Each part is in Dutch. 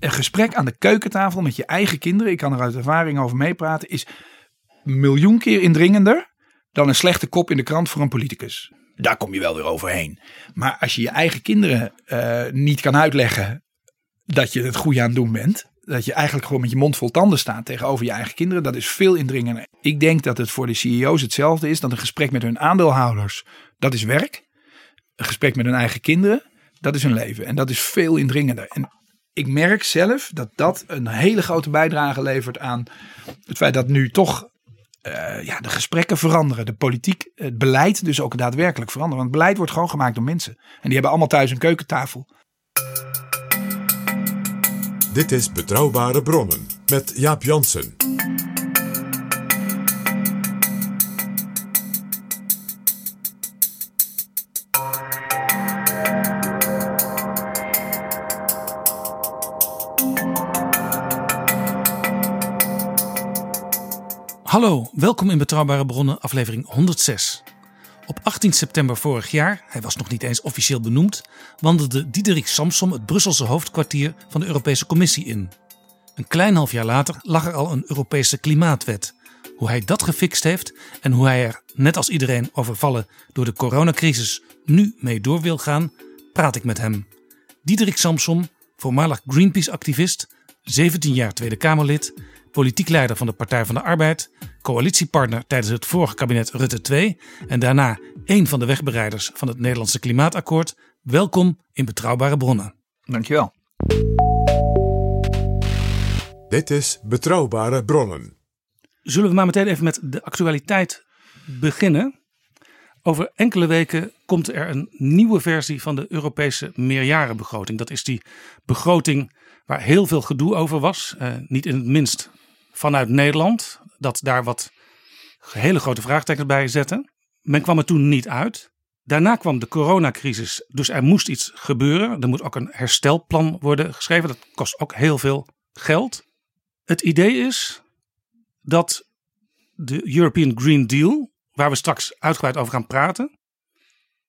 Een gesprek aan de keukentafel met je eigen kinderen, ik kan er uit ervaring over meepraten, is miljoen keer indringender dan een slechte kop in de krant voor een politicus. Daar kom je wel weer overheen. Maar als je je eigen kinderen eh, niet kan uitleggen dat je het goede aan het doen bent, dat je eigenlijk gewoon met je mond vol tanden staat tegenover je eigen kinderen, dat is veel indringender. Ik denk dat het voor de CEO's hetzelfde is, dat een gesprek met hun aandeelhouders, dat is werk. Een gesprek met hun eigen kinderen, dat is hun leven. En dat is veel indringender. En ik merk zelf dat dat een hele grote bijdrage levert aan het feit dat nu toch eh, ja, de gesprekken veranderen. De politiek, het beleid dus ook daadwerkelijk veranderen. Want beleid wordt gewoon gemaakt door mensen. En die hebben allemaal thuis een keukentafel. Dit is Betrouwbare Bronnen met Jaap Jansen. Hallo, welkom in Betrouwbare Bronnen, aflevering 106. Op 18 september vorig jaar, hij was nog niet eens officieel benoemd, wandelde Diederik Samsom het Brusselse hoofdkwartier van de Europese Commissie in. Een klein half jaar later lag er al een Europese klimaatwet. Hoe hij dat gefixt heeft en hoe hij er, net als iedereen overvallen door de coronacrisis, nu mee door wil gaan, praat ik met hem. Diederik Samsom, voormalig Greenpeace-activist, 17 jaar Tweede Kamerlid, politiek leider van de Partij van de Arbeid, coalitiepartner tijdens het vorige kabinet Rutte 2 en daarna een van de wegbereiders van het Nederlandse Klimaatakkoord. Welkom in Betrouwbare Bronnen. Dankjewel. Dit is Betrouwbare Bronnen. Zullen we maar meteen even met de actualiteit beginnen? Over enkele weken komt er een nieuwe versie van de Europese meerjarenbegroting. Dat is die begroting waar heel veel gedoe over was. Eh, niet in het minst vanuit Nederland. Dat daar wat hele grote vraagtekens bij zetten. Men kwam er toen niet uit. Daarna kwam de coronacrisis, dus er moest iets gebeuren. Er moet ook een herstelplan worden geschreven. Dat kost ook heel veel geld. Het idee is dat de European Green Deal, waar we straks uitgebreid over gaan praten,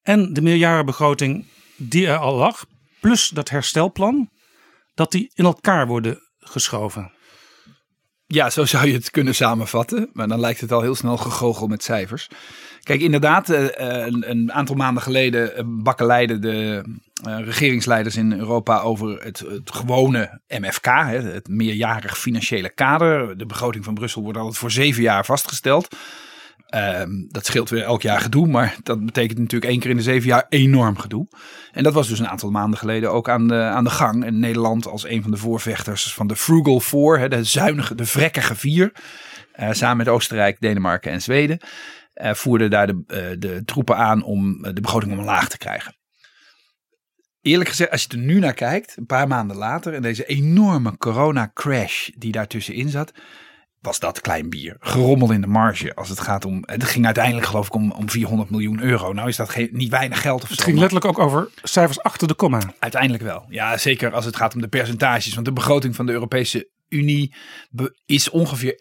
en de meerjarenbegroting die er al lag, plus dat herstelplan, dat die in elkaar worden geschoven. Ja, zo zou je het kunnen samenvatten. Maar dan lijkt het al heel snel gegoochel met cijfers. Kijk, inderdaad, eh, eh, een, aantal maanden geleden eh, bakkeleiden de regeringsleiders in Europa over het, het gewone MFK, het meerjarig financiële kader. De begroting van Brussel wordt altijd voor zeven jaar vastgesteld. Ehm, dat scheelt weer elk jaar gedoe, maar dat betekent natuurlijk één keer in de zeven jaar enorm gedoe. En dat was dus een aantal maanden geleden ook aan de, aan de gang. En Nederland als een van de voorvechters van de Frugal Four, de zuinige, de vrekkige vier, eh, samen met Oostenrijk, Denemarken en Zweden, eh, voerden daar de, eh, de troepen aan om de begroting omlaag te krijgen. Eerlijk gezegd, als je er nu naar kijkt, een paar maanden later, en deze enorme corona-crash die daartussenin zat, was dat klein bier. Gerommel in de marge als het gaat om. Het ging uiteindelijk geloof ik om, om 400 miljoen euro. Nou is dat geen, niet weinig geld of Het zo. ging letterlijk ook over cijfers achter de komma. Uiteindelijk wel. Ja, zeker als het gaat om de percentages. Want de begroting van de Europese Unie is ongeveer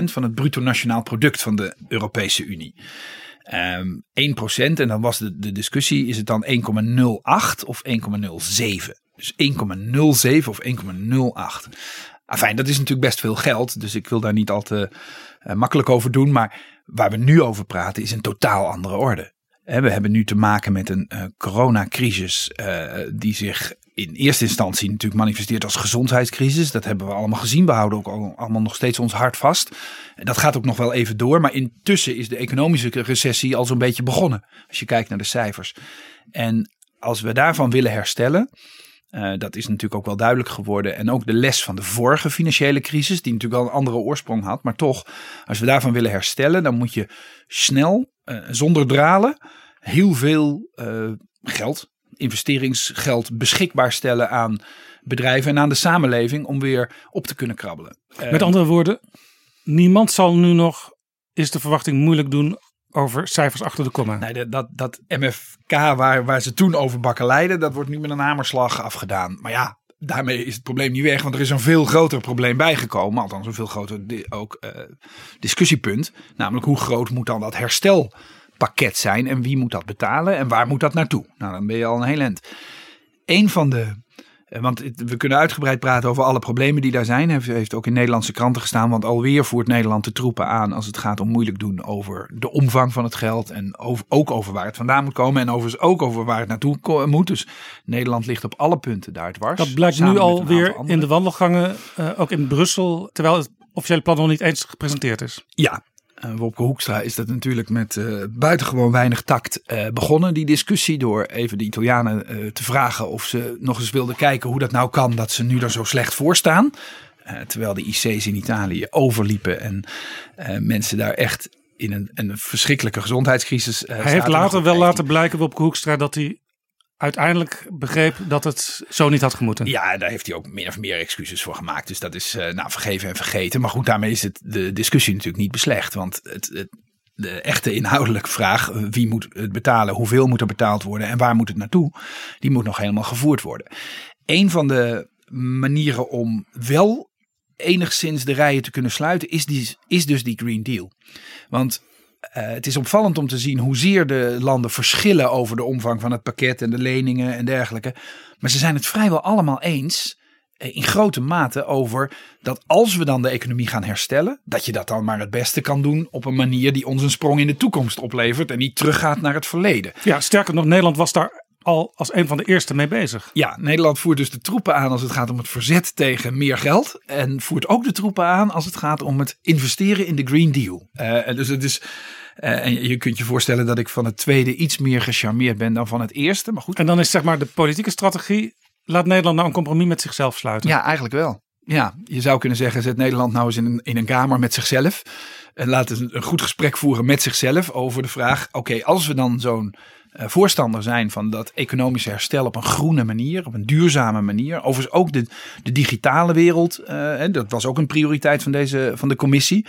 1% van het bruto nationaal product van de Europese Unie. Ehm 1% en dan was de, de discussie, is het dan 1,08 of 1,07? Dus 1,07 of 1,08. Afijn, dat is natuurlijk best veel geld, dus ik wil daar niet al te eh, makkelijk over doen. Maar waar we nu over praten is een totaal andere orde. We hebben nu te maken met een eh, coronacrisis eh, die zich in eerste instantie natuurlijk manifesteert als gezondheidscrisis. Dat hebben we allemaal gezien. We houden ook al- allemaal nog steeds ons hart vast. En dat gaat ook nog wel even door. Maar intussen is de economische recessie al zo'n beetje begonnen. Als je kijkt naar de cijfers. En als we daarvan willen herstellen. Eh, dat is natuurlijk ook wel duidelijk geworden. En ook de les van de vorige financiële crisis, die natuurlijk wel een andere oorsprong had. Maar toch, als we daarvan willen herstellen, dan moet je snel, eh, zonder dralen, heel veel eh, geld, investeringsgeld beschikbaar stellen aan bedrijven en aan de samenleving om weer op te kunnen krabbelen. Met andere woorden, niemand zal nu nog, is de verwachting, moeilijk doen over cijfers achter de komma. Nee, dat, dat, MFK waar, waar ze toen over bakkeleiden, dat wordt nu met een hamerslag afgedaan. Maar ja, daarmee is het probleem niet weg, want er is een veel groter probleem bijgekomen. Althans, een veel groter ook, eh, discussiepunt. Namelijk, hoe groot moet dan dat herstelpakket zijn en wie moet dat betalen en waar moet dat naartoe? Nou, dan ben je al een heel eind. Een van de. Eh, Want we kunnen uitgebreid praten over alle problemen die daar zijn. Heeft, heeft ook in Nederlandse kranten gestaan. Want alweer voert Nederland de troepen aan als het gaat om moeilijk doen over de omvang van het geld. En over, ook over waar het vandaan moet komen. En overigens ook over waar het naartoe moet. Dus Nederland ligt op alle punten daar dwars. Dat blijkt nu alweer in de wandelgangen, eh, ook in Brussel, terwijl het officiële plan nog niet eens gepresenteerd is. Ja, eh, Wopke Hoekstra is dat natuurlijk met eh, buitengewoon weinig tact eh, begonnen, die discussie. Door even de Italianen te vragen of ze nog eens wilden kijken hoe dat nou kan dat ze nu er zo slecht voor staan. Terwijl de IC's in Italië overliepen en mensen daar echt in een, een verschrikkelijke gezondheidscrisis. Hij heeft later wel laten blijken, Wopke Hoekstra, dat hij uiteindelijk begreep dat het zo niet had gemoeten. Ja, daar heeft hij ook meer of meer excuses voor gemaakt. Dus dat is eh, nou, vergeven en vergeten. Maar goed, daarmee is het de discussie natuurlijk niet beslecht. Want het, het, de echte inhoudelijke vraag, wie moet het betalen, hoeveel moet er betaald worden en waar moet het naartoe, die moet nog helemaal gevoerd worden. Een van de manieren om wel enigszins de rijen te kunnen sluiten, is, die, is dus die Green Deal. Want eh, het is opvallend om te zien hoezeer de landen verschillen over de omvang van het pakket en de leningen en dergelijke. Maar ze zijn het vrijwel allemaal eens, eh, in grote mate, over dat als we dan de economie gaan herstellen, dat je dat dan maar het beste kan doen op een manier die ons een sprong in de toekomst oplevert en niet teruggaat naar het verleden. Ja, sterker nog, Nederland was daar al als een van de eerste mee bezig. Ja, Nederland voert dus de troepen aan als het gaat om het verzet tegen meer geld. En voert ook de troepen aan als het gaat om het investeren in de Green Deal. En dus het is. eh, en je kunt je voorstellen dat ik van het tweede iets meer gecharmeerd ben dan van het eerste. Maar goed. En dan is zeg maar de politieke strategie, laat Nederland nou een compromis met zichzelf sluiten. Ja, eigenlijk wel. Ja, je zou kunnen zeggen, zet Nederland nou eens in een, in een kamer met zichzelf. En laat een, een goed gesprek voeren met zichzelf over de vraag: oké, als we dan zo'n voorstander zijn van dat economische herstel op een groene manier, op een duurzame manier. Overigens ook de, de digitale wereld, eh, dat was ook een prioriteit van, deze, van de commissie.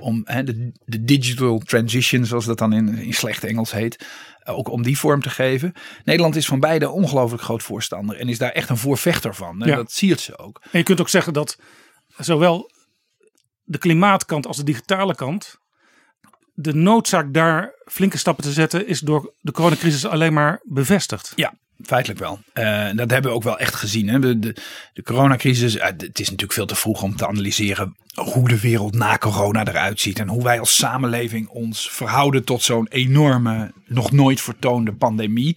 Om de, de digital transition, zoals dat dan in, in slecht Engels heet, eh, ook om die vorm te geven. Nederland is van beide ongelooflijk groot voorstander en is daar echt een voorvechter van. Ja. dat siert ze ook. En je kunt ook zeggen dat zowel de klimaatkant als de digitale kant. De noodzaak daar flinke stappen te zetten is door de coronacrisis alleen maar bevestigd. Ja, feitelijk wel. Eh, dat hebben we ook wel echt gezien. Hè. De, de, coronacrisis, eh, het is natuurlijk veel te vroeg om te analyseren hoe de wereld na corona eruit ziet. En hoe wij als samenleving ons verhouden tot zo'n enorme, nog nooit vertoonde pandemie.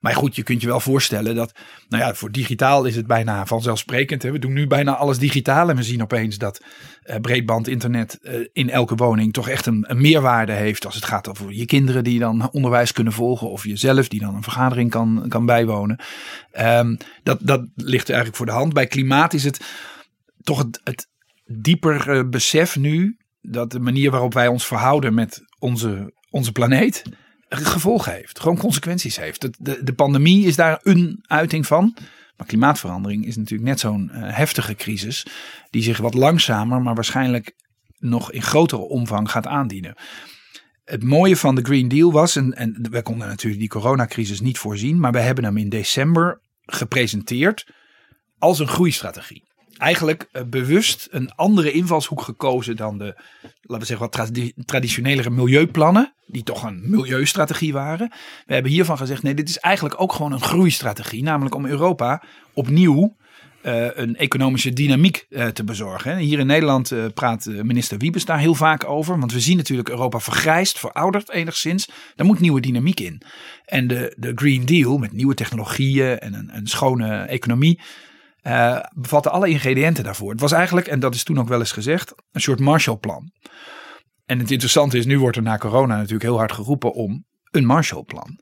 Maar goed, je kunt je wel voorstellen dat, nou ja, voor digitaal is het bijna vanzelfsprekend. Hè. We doen nu bijna alles digitaal en we zien opeens dat eh, breedband internet eh, in elke woning toch echt een, een meerwaarde heeft. Als het gaat over je kinderen die dan onderwijs kunnen volgen of jezelf die dan een vergadering kan, kan bijwonen. Ehm, dat, dat ligt eigenlijk voor de hand. Bij klimaat is het toch het, het dieper eh, besef nu dat de manier waarop wij ons verhouden met onze, onze planeet gevolgen heeft. Gewoon consequenties heeft. De, de, de pandemie is daar een uiting van. Maar klimaatverandering is natuurlijk net zo'n eh, heftige crisis. Die zich wat langzamer, maar waarschijnlijk nog in grotere omvang gaat aandienen. Het mooie van de Green Deal was, en, en wij konden natuurlijk die coronacrisis niet voorzien. Maar we hebben hem in december gepresenteerd als een groeistrategie. Eigenlijk eh, bewust een andere invalshoek gekozen dan de, laten we zeggen, wat tradi- traditionelere milieuplannen, die toch een milieustrategie waren. We hebben hiervan gezegd, nee, dit is eigenlijk ook gewoon een groeistrategie, namelijk om Europa opnieuw eh, een economische dynamiek eh, te bezorgen. Hier in Nederland praat minister Wiebes daar heel vaak over. Want we zien natuurlijk Europa vergrijst, verouderd enigszins. Daar moet nieuwe dynamiek in. En de, de Green Deal met nieuwe technologieën en een, een schone economie. Eh bevatte alle ingrediënten daarvoor. Het was eigenlijk, en dat is toen ook wel eens gezegd, een soort Marshallplan. En het interessante is, nu wordt er na corona natuurlijk heel hard geroepen om een Marshallplan.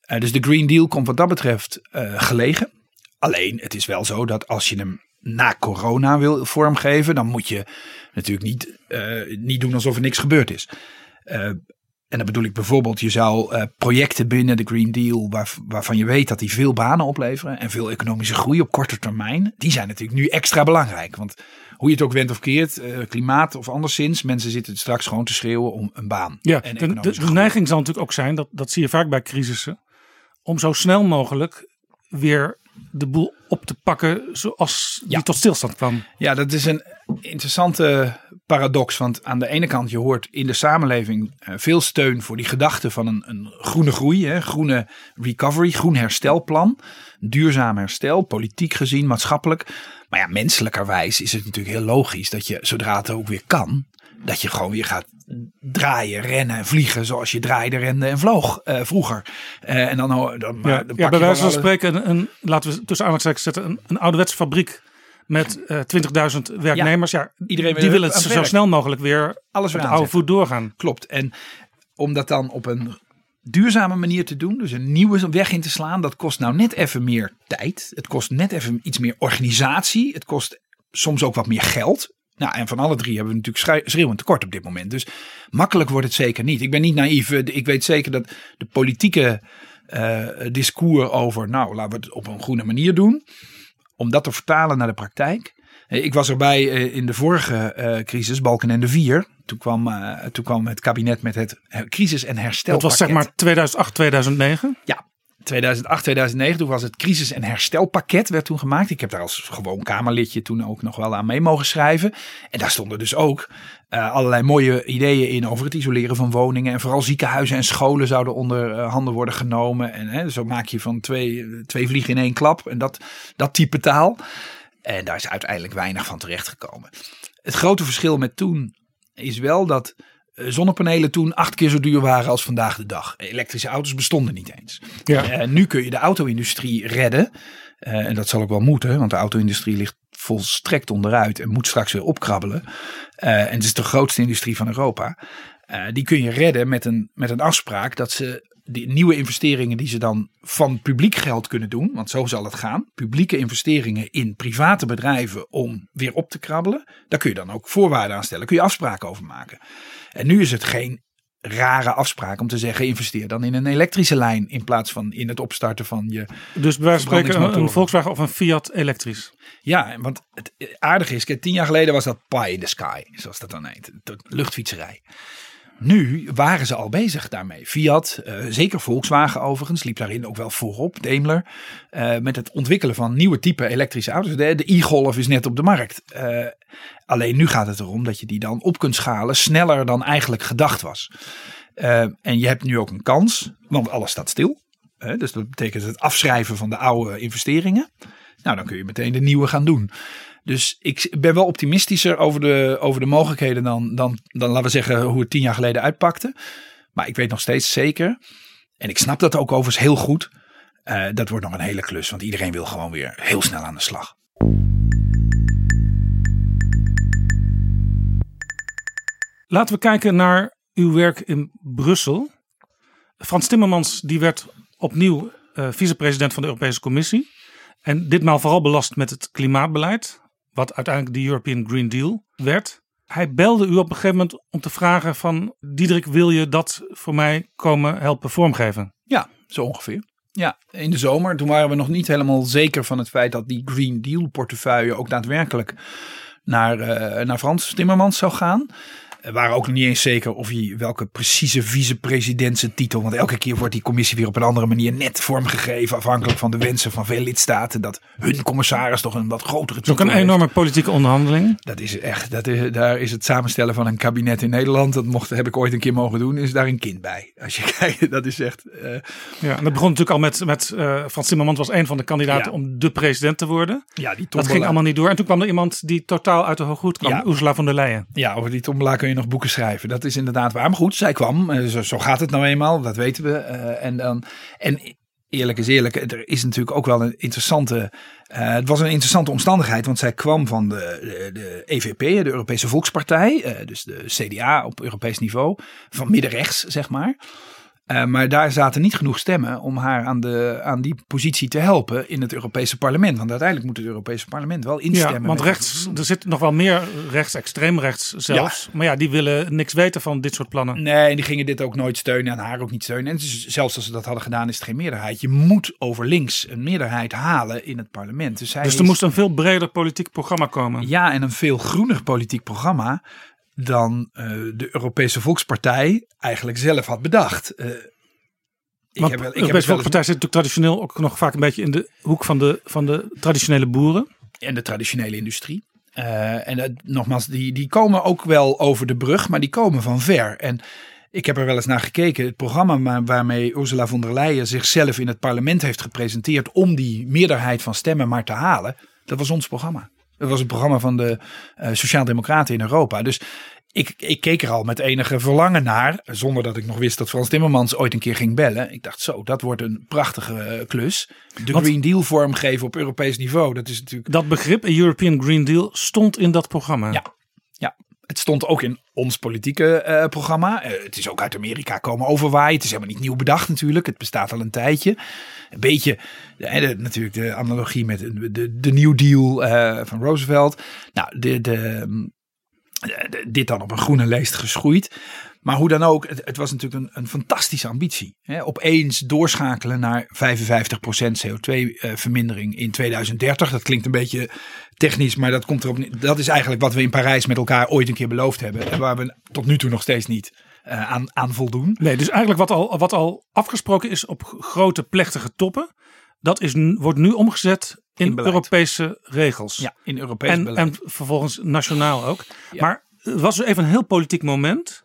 Eh, dus de Green Deal komt wat dat betreft eh, gelegen. Alleen, het is wel zo dat als je hem na corona wil vormgeven, dan moet je natuurlijk niet, niet doen alsof er niks gebeurd is. En dan bedoel ik bijvoorbeeld, je zou eh, projecten binnen de Green Deal, waar, waarvan je weet dat die veel banen opleveren en veel economische groei op korte termijn, die zijn natuurlijk nu extra belangrijk. Want hoe je het ook went of keert, eh, klimaat of anderszins, mensen zitten straks gewoon te schreeuwen om een baan. Ja, en de, neiging zal natuurlijk ook zijn, dat, dat zie je vaak bij crisissen, om zo snel mogelijk weer de boel op te pakken zoals die Ja. tot stilstand kwam. Ja, dat is een interessante paradox. Want aan de ene kant, je hoort in de samenleving eh, veel steun voor die gedachte van een, een groene groei, hè, groene recovery, groen herstelplan. Duurzaam herstel, politiek gezien, maatschappelijk. Maar ja, menselijkerwijs is het natuurlijk heel logisch dat je, zodra het ook weer kan, dat je gewoon weer gaat draaien, rennen en vliegen zoals je draaide, rende en vloog eh, vroeger. Eh, en dan, dan, maar Ja, dan ja, bij wijze van spreken, een, een, laten we tussen aanhalingstekens zetten, een, een ouderwetse fabriek met eh 20.000 werknemers. Ja, Iedereen die wil het zo werk. snel mogelijk weer Alles op de oude voet doorgaan. Klopt. En om dat dan op een duurzame manier te doen, dus een nieuwe weg in te slaan, dat kost nou net even meer tijd. Het kost net even iets meer organisatie. Het kost soms ook wat meer geld. Nou, en van alle drie hebben we natuurlijk schreeuwend tekort op dit moment. Dus makkelijk wordt het zeker niet. Ik ben niet naïef. Eh, Ik weet zeker dat de politieke eh, discours over, nou, laten we het op een groene manier doen. Om dat te vertalen naar de praktijk. Eh, Ik was erbij eh, in de vorige eh, crisis, Balkenende 4. Toen kwam, toen kwam het kabinet met het crisis- en herstelpakket. Dat was zeg maar 2008, 2009. Ja, 2008, 2009, toen was het crisis- en herstelpakket werd toen gemaakt. Ik heb daar als gewoon Kamerlidje toen ook nog wel aan mee mogen schrijven. En daar stonden dus ook eh, allerlei mooie ideeën in over het isoleren van woningen. En vooral ziekenhuizen en scholen zouden onder eh, handen worden genomen. En hè, zo maak je van twee, twee vliegen in één klap. En dat, dat type taal. En daar is uiteindelijk weinig van terechtgekomen. Het grote verschil met toen is wel dat zonnepanelen toen acht keer zo duur waren als vandaag de dag. Elektrische auto's bestonden niet eens. Ja. Eh, nu kun je de auto-industrie redden. Eh, en dat zal ook wel moeten, want de auto-industrie ligt volstrekt onderuit en moet straks weer opkrabbelen. Eh, en het is de grootste industrie van Europa. Eh, die kun je redden met een, met een afspraak dat ze die nieuwe investeringen die ze dan van publiek geld kunnen doen, want zo zal het gaan. Publieke investeringen in private bedrijven om weer op te krabbelen. Daar kun je dan ook voorwaarden aan stellen. Kun je afspraken over maken. En nu is het geen rare afspraak om te zeggen investeer dan in een elektrische lijn in plaats van in het opstarten van je Dus bij wijze van spreken een, een. Volkswagen of een Fiat elektrisch. ja, want het aardige is, kijk, tien jaar geleden was dat pie in the sky, zoals dat dan heet, luchtfietserij. Nu waren ze al bezig daarmee. Fiat, eh, zeker Volkswagen overigens, liep daarin ook wel voorop, Daimler, eh, met het ontwikkelen van nieuwe type elektrische auto's. De, e-Golf is net op de markt. Eh, alleen nu gaat het erom dat je die dan op kunt schalen, sneller dan eigenlijk gedacht was. En je hebt nu ook een kans, want alles staat stil. Dus dat betekent het afschrijven van de oude investeringen. Nou, dan kun je meteen de nieuwe gaan doen. Dus ik ben wel optimistischer over de, over de mogelijkheden dan, dan, dan, laten we zeggen, hoe het tien jaar geleden uitpakte. Maar ik weet nog steeds zeker, en ik snap dat ook overigens heel goed, eh, dat wordt nog een hele klus. Want iedereen wil gewoon weer heel snel aan de slag. Laten we kijken naar uw werk in Brussel. Frans Timmermans die werd opnieuw eh, vicepresident van de Europese Commissie. En ditmaal vooral belast met het klimaatbeleid. Wat uiteindelijk de European Green Deal werd. Hij belde u op een gegeven moment om te vragen van... Diederik, wil je dat voor mij komen helpen vormgeven? Ja, zo ongeveer. Ja, in de zomer. Toen waren we nog niet helemaal zeker van het feit dat die Green Deal portefeuille ook daadwerkelijk naar, eh, naar Frans Timmermans zou gaan. We waren ook nog niet eens zeker of hij welke precieze vicepresidententitel. Want elke keer wordt die commissie weer op een andere manier net vormgegeven. Afhankelijk van de wensen van veel lidstaten. Dat hun commissaris toch een wat grotere is ook titel een heeft. enorme politieke onderhandeling. Dat is echt, dat is, daar is het samenstellen van een kabinet in Nederland. Dat mocht, heb ik ooit een keer mogen doen. Is daar een kind bij. Als je kijkt, dat is echt. eh, Ja, en dat begon natuurlijk al met, met eh, Frans Timmermans was een van de kandidaten Ja. om de president te worden. ja, die Dat ging allemaal niet door. En toen kwam er iemand die totaal uit de hoed kwam. Ja. Ursula von der Leyen. Ja, over die tombola kun je nog boeken schrijven. Dat is inderdaad waar. Maar goed, zij kwam. Eh, Zo, gaat het nou eenmaal. Dat weten we. Eh, en, dan, en eerlijk is eerlijk. Er is natuurlijk ook wel een interessante... eh, het was een interessante omstandigheid. Want zij kwam van de, de, de EVP, de Europese Volkspartij. dus de CDA op Europees niveau. Van middenrechts, zeg maar. Eh, maar daar zaten niet genoeg stemmen om haar aan, de, aan die positie te helpen in het Europese parlement. Want uiteindelijk moet het Europese parlement wel instemmen. Ja, want rechts, er zit nog wel meer rechts, extreem rechts zelfs. Maar ja, die willen niks weten van dit soort plannen. Nee, en die gingen dit ook nooit steunen en haar ook niet steunen. En dus zelfs als ze dat hadden gedaan, is het geen meerderheid. Je moet over links een meerderheid halen in het parlement. Dus, Dus er is- moest een veel breder politiek programma komen. Ja, en een veel groener politiek programma dan eh, de Europese Volkspartij eigenlijk zelf had bedacht. Eh, ik Want heb wel- de ik heb Europese eens- Volkspartij zit natuurlijk traditioneel ook nog vaak een beetje in de hoek van de, van de traditionele boeren. en de traditionele industrie. Eh, en nogmaals, die, die komen ook wel over de brug, maar die komen van ver. En ik heb er wel eens naar gekeken. Het programma waar- waarmee Ursula von der Leyen zichzelf in het parlement heeft gepresenteerd om die meerderheid van stemmen maar te halen, dat was ons programma. Dat was het programma van de eh Sociaaldemocraten in Europa. Dus ik, ik keek er al met enige verlangen naar, zonder dat ik nog wist dat Frans Timmermans ooit een keer ging bellen. Ik dacht zo, dat wordt een prachtige eh, klus. De Want- Green Deal vormgeven op Europees niveau, dat is natuurlijk Dat begrip, een European Green Deal, stond in dat programma. Ja. Het stond ook in ons politieke eh, programma. Eh, het is ook uit Amerika komen overwaaien. Het is helemaal niet nieuw bedacht natuurlijk. Het bestaat al een tijdje. Een beetje natuurlijk de analogie met de, de, New Deal eh, van Roosevelt. Nou, de, de, de- dit dan op een groene leest geschoeid. Maar hoe dan ook, het, het was natuurlijk een, een fantastische ambitie. Hè? Opeens doorschakelen naar 55% CO2-vermindering in 2030. Dat klinkt een beetje technisch, maar dat, komt erop, dat is eigenlijk wat we in Parijs met elkaar ooit een keer beloofd hebben. En waar we tot nu toe nog steeds niet eh, aan, aan voldoen. Nee, dus eigenlijk wat al, wat al afgesproken is op grote plechtige toppen, dat is, wordt nu omgezet in. Europese regels. Ja, in Europees en, beleid. en vervolgens nationaal ook. Ja. Maar het was dus even een heel politiek moment.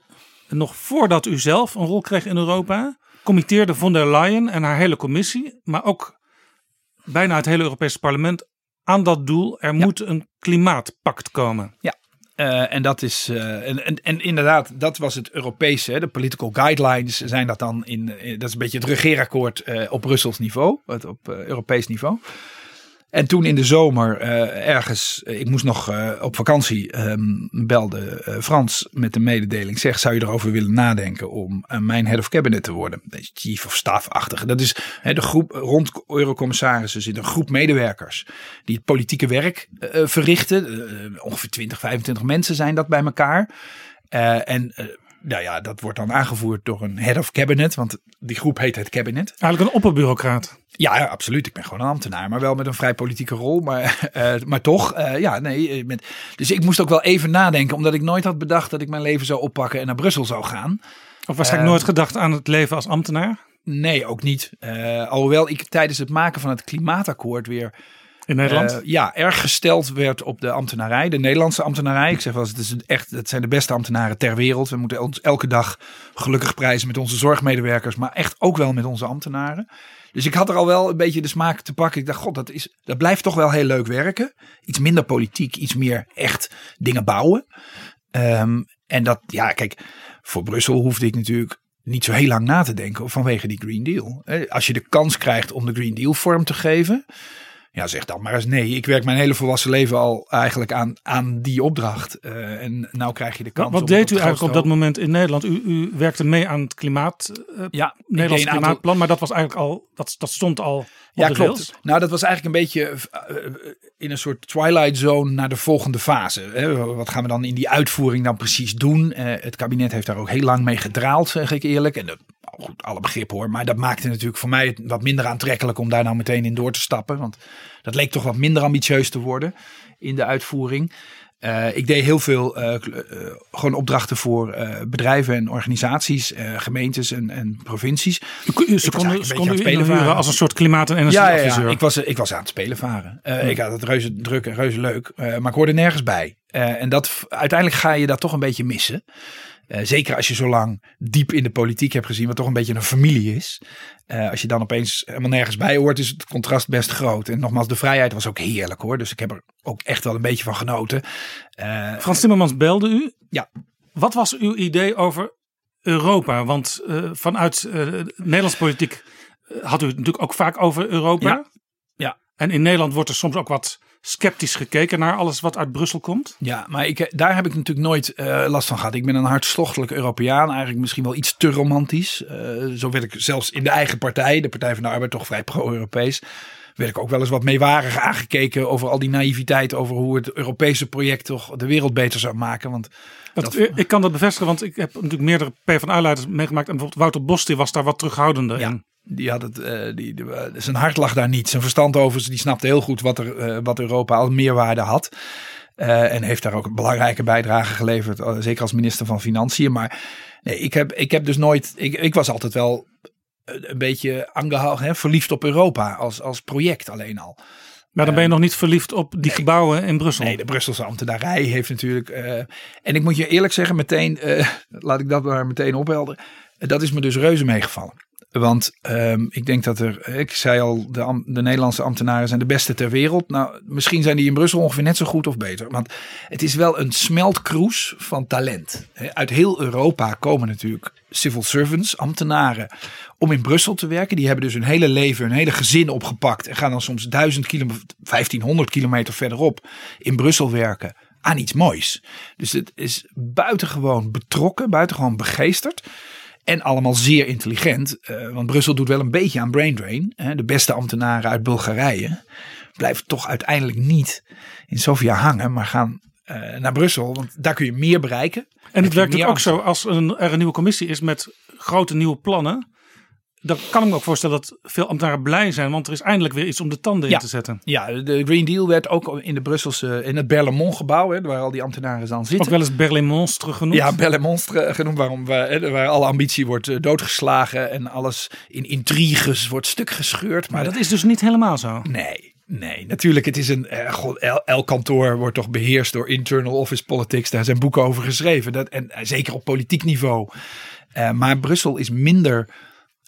Nog voordat u zelf een rol kreeg in Europa, committeerde von der Leyen en haar hele commissie, maar ook bijna het hele Europese parlement aan dat doel. Er moet een klimaatpact komen. Ja. Eh, en dat is, eh, en, en, en inderdaad, dat was het Europese, de political guidelines zijn dat dan in, in- dat is een beetje het regeerakkoord eh, op Brussels niveau, het op eh, Europees niveau. En toen in de zomer eh, ergens, eh, ik moest nog eh, op vakantie, ehm, belde Frans met de mededeling. Zeg, zou je erover willen nadenken om mijn head of cabinet te worden? Chief of staff-achtige. Dat is de groep rond eurocommissarissen zit een groep medewerkers die het politieke werk verrichten. Ongeveer 20, 25 mensen zijn dat bij elkaar. En nou ja, dat wordt dan aangevoerd door een head of cabinet, want die groep heet het cabinet. Eigenlijk een opperbureaucraat. Ja, ja, absoluut. Ik ben gewoon een ambtenaar, maar wel met een vrij politieke rol. Maar, eh, maar toch, eh, ja, nee. eh, Met, dus ik moest ook wel even nadenken, omdat ik nooit had bedacht dat ik mijn leven zou oppakken en naar Brussel zou gaan. Of waarschijnlijk Eh, nooit gedacht aan het leven als ambtenaar Nee, ook niet. Eh, alhoewel ik tijdens het maken van het klimaatakkoord weer in Nederland. eh, ja, erg gesteld werd op de ambtenarij, de Nederlandse ambtenarij. Ik zeg wel eens, het, zijn de beste ambtenaren ter wereld. We moeten ons elke dag gelukkig prijzen met onze zorgmedewerkers, maar echt ook wel met onze ambtenaren. Dus ik had er al wel een beetje de smaak te pakken. Ik dacht, god, dat, is, dat blijft toch wel heel leuk werken. Iets minder politiek, iets meer echt dingen bouwen. Ehm, en dat, ja, kijk, voor Brussel hoefde ik natuurlijk niet zo heel lang na te denken vanwege die Green Deal. Eh, Als je de kans krijgt om de Green Deal vorm te geven, ja, zeg dan maar eens nee. Ik werk mijn hele volwassen leven al eigenlijk aan, aan die opdracht. Eh, en nou krijg je de kans. Wat om deed u eigenlijk op dat moment in Nederland? U, u werkte mee aan het klimaat, eh, Ja, Nederlands aantal- klimaatplan, maar dat was eigenlijk al, dat, dat stond al Ja, klopt. rails. Nou, dat was eigenlijk een beetje eh, in een soort twilight zone naar de volgende fase. Hè. Wat gaan we dan in die uitvoering dan precies doen? Het kabinet heeft daar ook heel lang mee gedraald, zeg ik eerlijk. En dat, goed, alle begrip hoor. Maar dat maakte natuurlijk voor mij wat minder aantrekkelijk om daar nou meteen in door te stappen. Want dat leek toch wat minder ambitieus te worden in de uitvoering. Eh, ik deed heel veel eh, eh, gewoon opdrachten voor bedrijven en organisaties, gemeentes en, en provincies. Ze konden, ze konden spelen varen. als een soort klimaat- en Ja, ja, energieadviseur. ja. Ik, was, ik was aan het spelen varen. Eh, Ik had het reuze druk en reuze leuk, maar ik hoorde nergens bij. En dat, uiteindelijk ga je dat toch een beetje missen. Eh, zeker als je zo lang diep in de politiek hebt gezien, wat toch een beetje een familie is. Eh, als je dan opeens helemaal nergens bij hoort, is het contrast best groot. En nogmaals, de vrijheid was ook heerlijk hoor. Dus ik heb er ook echt wel een beetje van genoten. Eh, Frans Timmermans belde u. Ja. Wat was uw idee over Europa? Want vanuit de Nederlandse politiek had u het natuurlijk ook vaak over Europa. Ja. Ja. En in Nederland wordt er soms ook wat sceptisch gekeken naar alles wat uit Brussel komt. Ja, maar ik, daar heb ik natuurlijk nooit eh, last van gehad. Ik ben een hartstochtelijk Europeaan, eigenlijk misschien wel iets te romantisch. Eh, zo werd ik zelfs in de eigen partij, de Partij van de Arbeid, toch vrij pro-Europees. Werd ik ook wel eens wat meewarig aangekeken over al die naïviteit. Over hoe het Europese project toch de wereld beter zou maken. Want Dat, Dat- ik kan dat bevestigen, want ik heb natuurlijk meerdere PvdA-leiders meegemaakt. En bijvoorbeeld Wouter Bos die was daar wat terughoudender Ja. in. Die had het, eh, die, die- eh, zijn hart lag daar niet. Zijn verstand over, die snapte heel goed wat, er, eh, wat Europa als meerwaarde had. En heeft daar ook een belangrijke bijdrage geleverd. zeker als minister van Financiën. Maar nee, ik, heb, ik heb dus nooit. Ik, ik was altijd wel een beetje aangehouden, hè, verliefd op Europa als, als project alleen al. Maar dan ben je nog niet verliefd op die gebouwen in Brussel. Nee, de Brusselse ambtenarij heeft natuurlijk. en ik moet je eerlijk zeggen, meteen, laat ik dat maar meteen ophelderen. Dat is me dus reuze meegevallen. Want ehm, ik denk dat er, ik zei al, de, de Nederlandse ambtenaren zijn de beste ter wereld. Nou, misschien zijn die in Brussel ongeveer net zo goed of beter. Want het is wel een smeltkroes van talent. Uit heel Europa komen natuurlijk civil servants, ambtenaren, om in Brussel te werken. Die hebben dus hun hele leven, hun hele gezin opgepakt. En gaan dan soms 1000 kilometer, 1500 kilometer verderop in Brussel werken aan iets moois. Dus het is buitengewoon betrokken, buitengewoon begeesterd. En allemaal zeer intelligent. eh, want Brussel doet wel een beetje aan brain drain. Hè. De beste ambtenaren uit Bulgarije blijven toch uiteindelijk niet in Sofia hangen. Maar gaan eh, naar Brussel. Want daar kun je meer bereiken. en het werkt ook zo als een, er een nieuwe commissie is met grote nieuwe plannen. Dan kan ik me ook voorstellen dat veel ambtenaren blij zijn. Want er is eindelijk weer iets om de tanden Ja. in te zetten. Ja, de Green Deal werd ook in de Brusselse, in het Berlemont gebouw. Hè, waar al die ambtenaren dan zitten. Ook wel eens Berlin Monstre genoemd. Ja, Belle Monstre genoemd, waarom, waar, waar alle ambitie wordt eh, doodgeslagen en alles in intriges wordt stuk gescheurd. Maar maar dat is dus niet helemaal zo. nee, nee, natuurlijk, het is een, eh, god, el- elk kantoor wordt toch beheerst door internal office politics. Daar zijn boeken over geschreven, dat, en eh, zeker op politiek niveau. Eh, maar Brussel is minder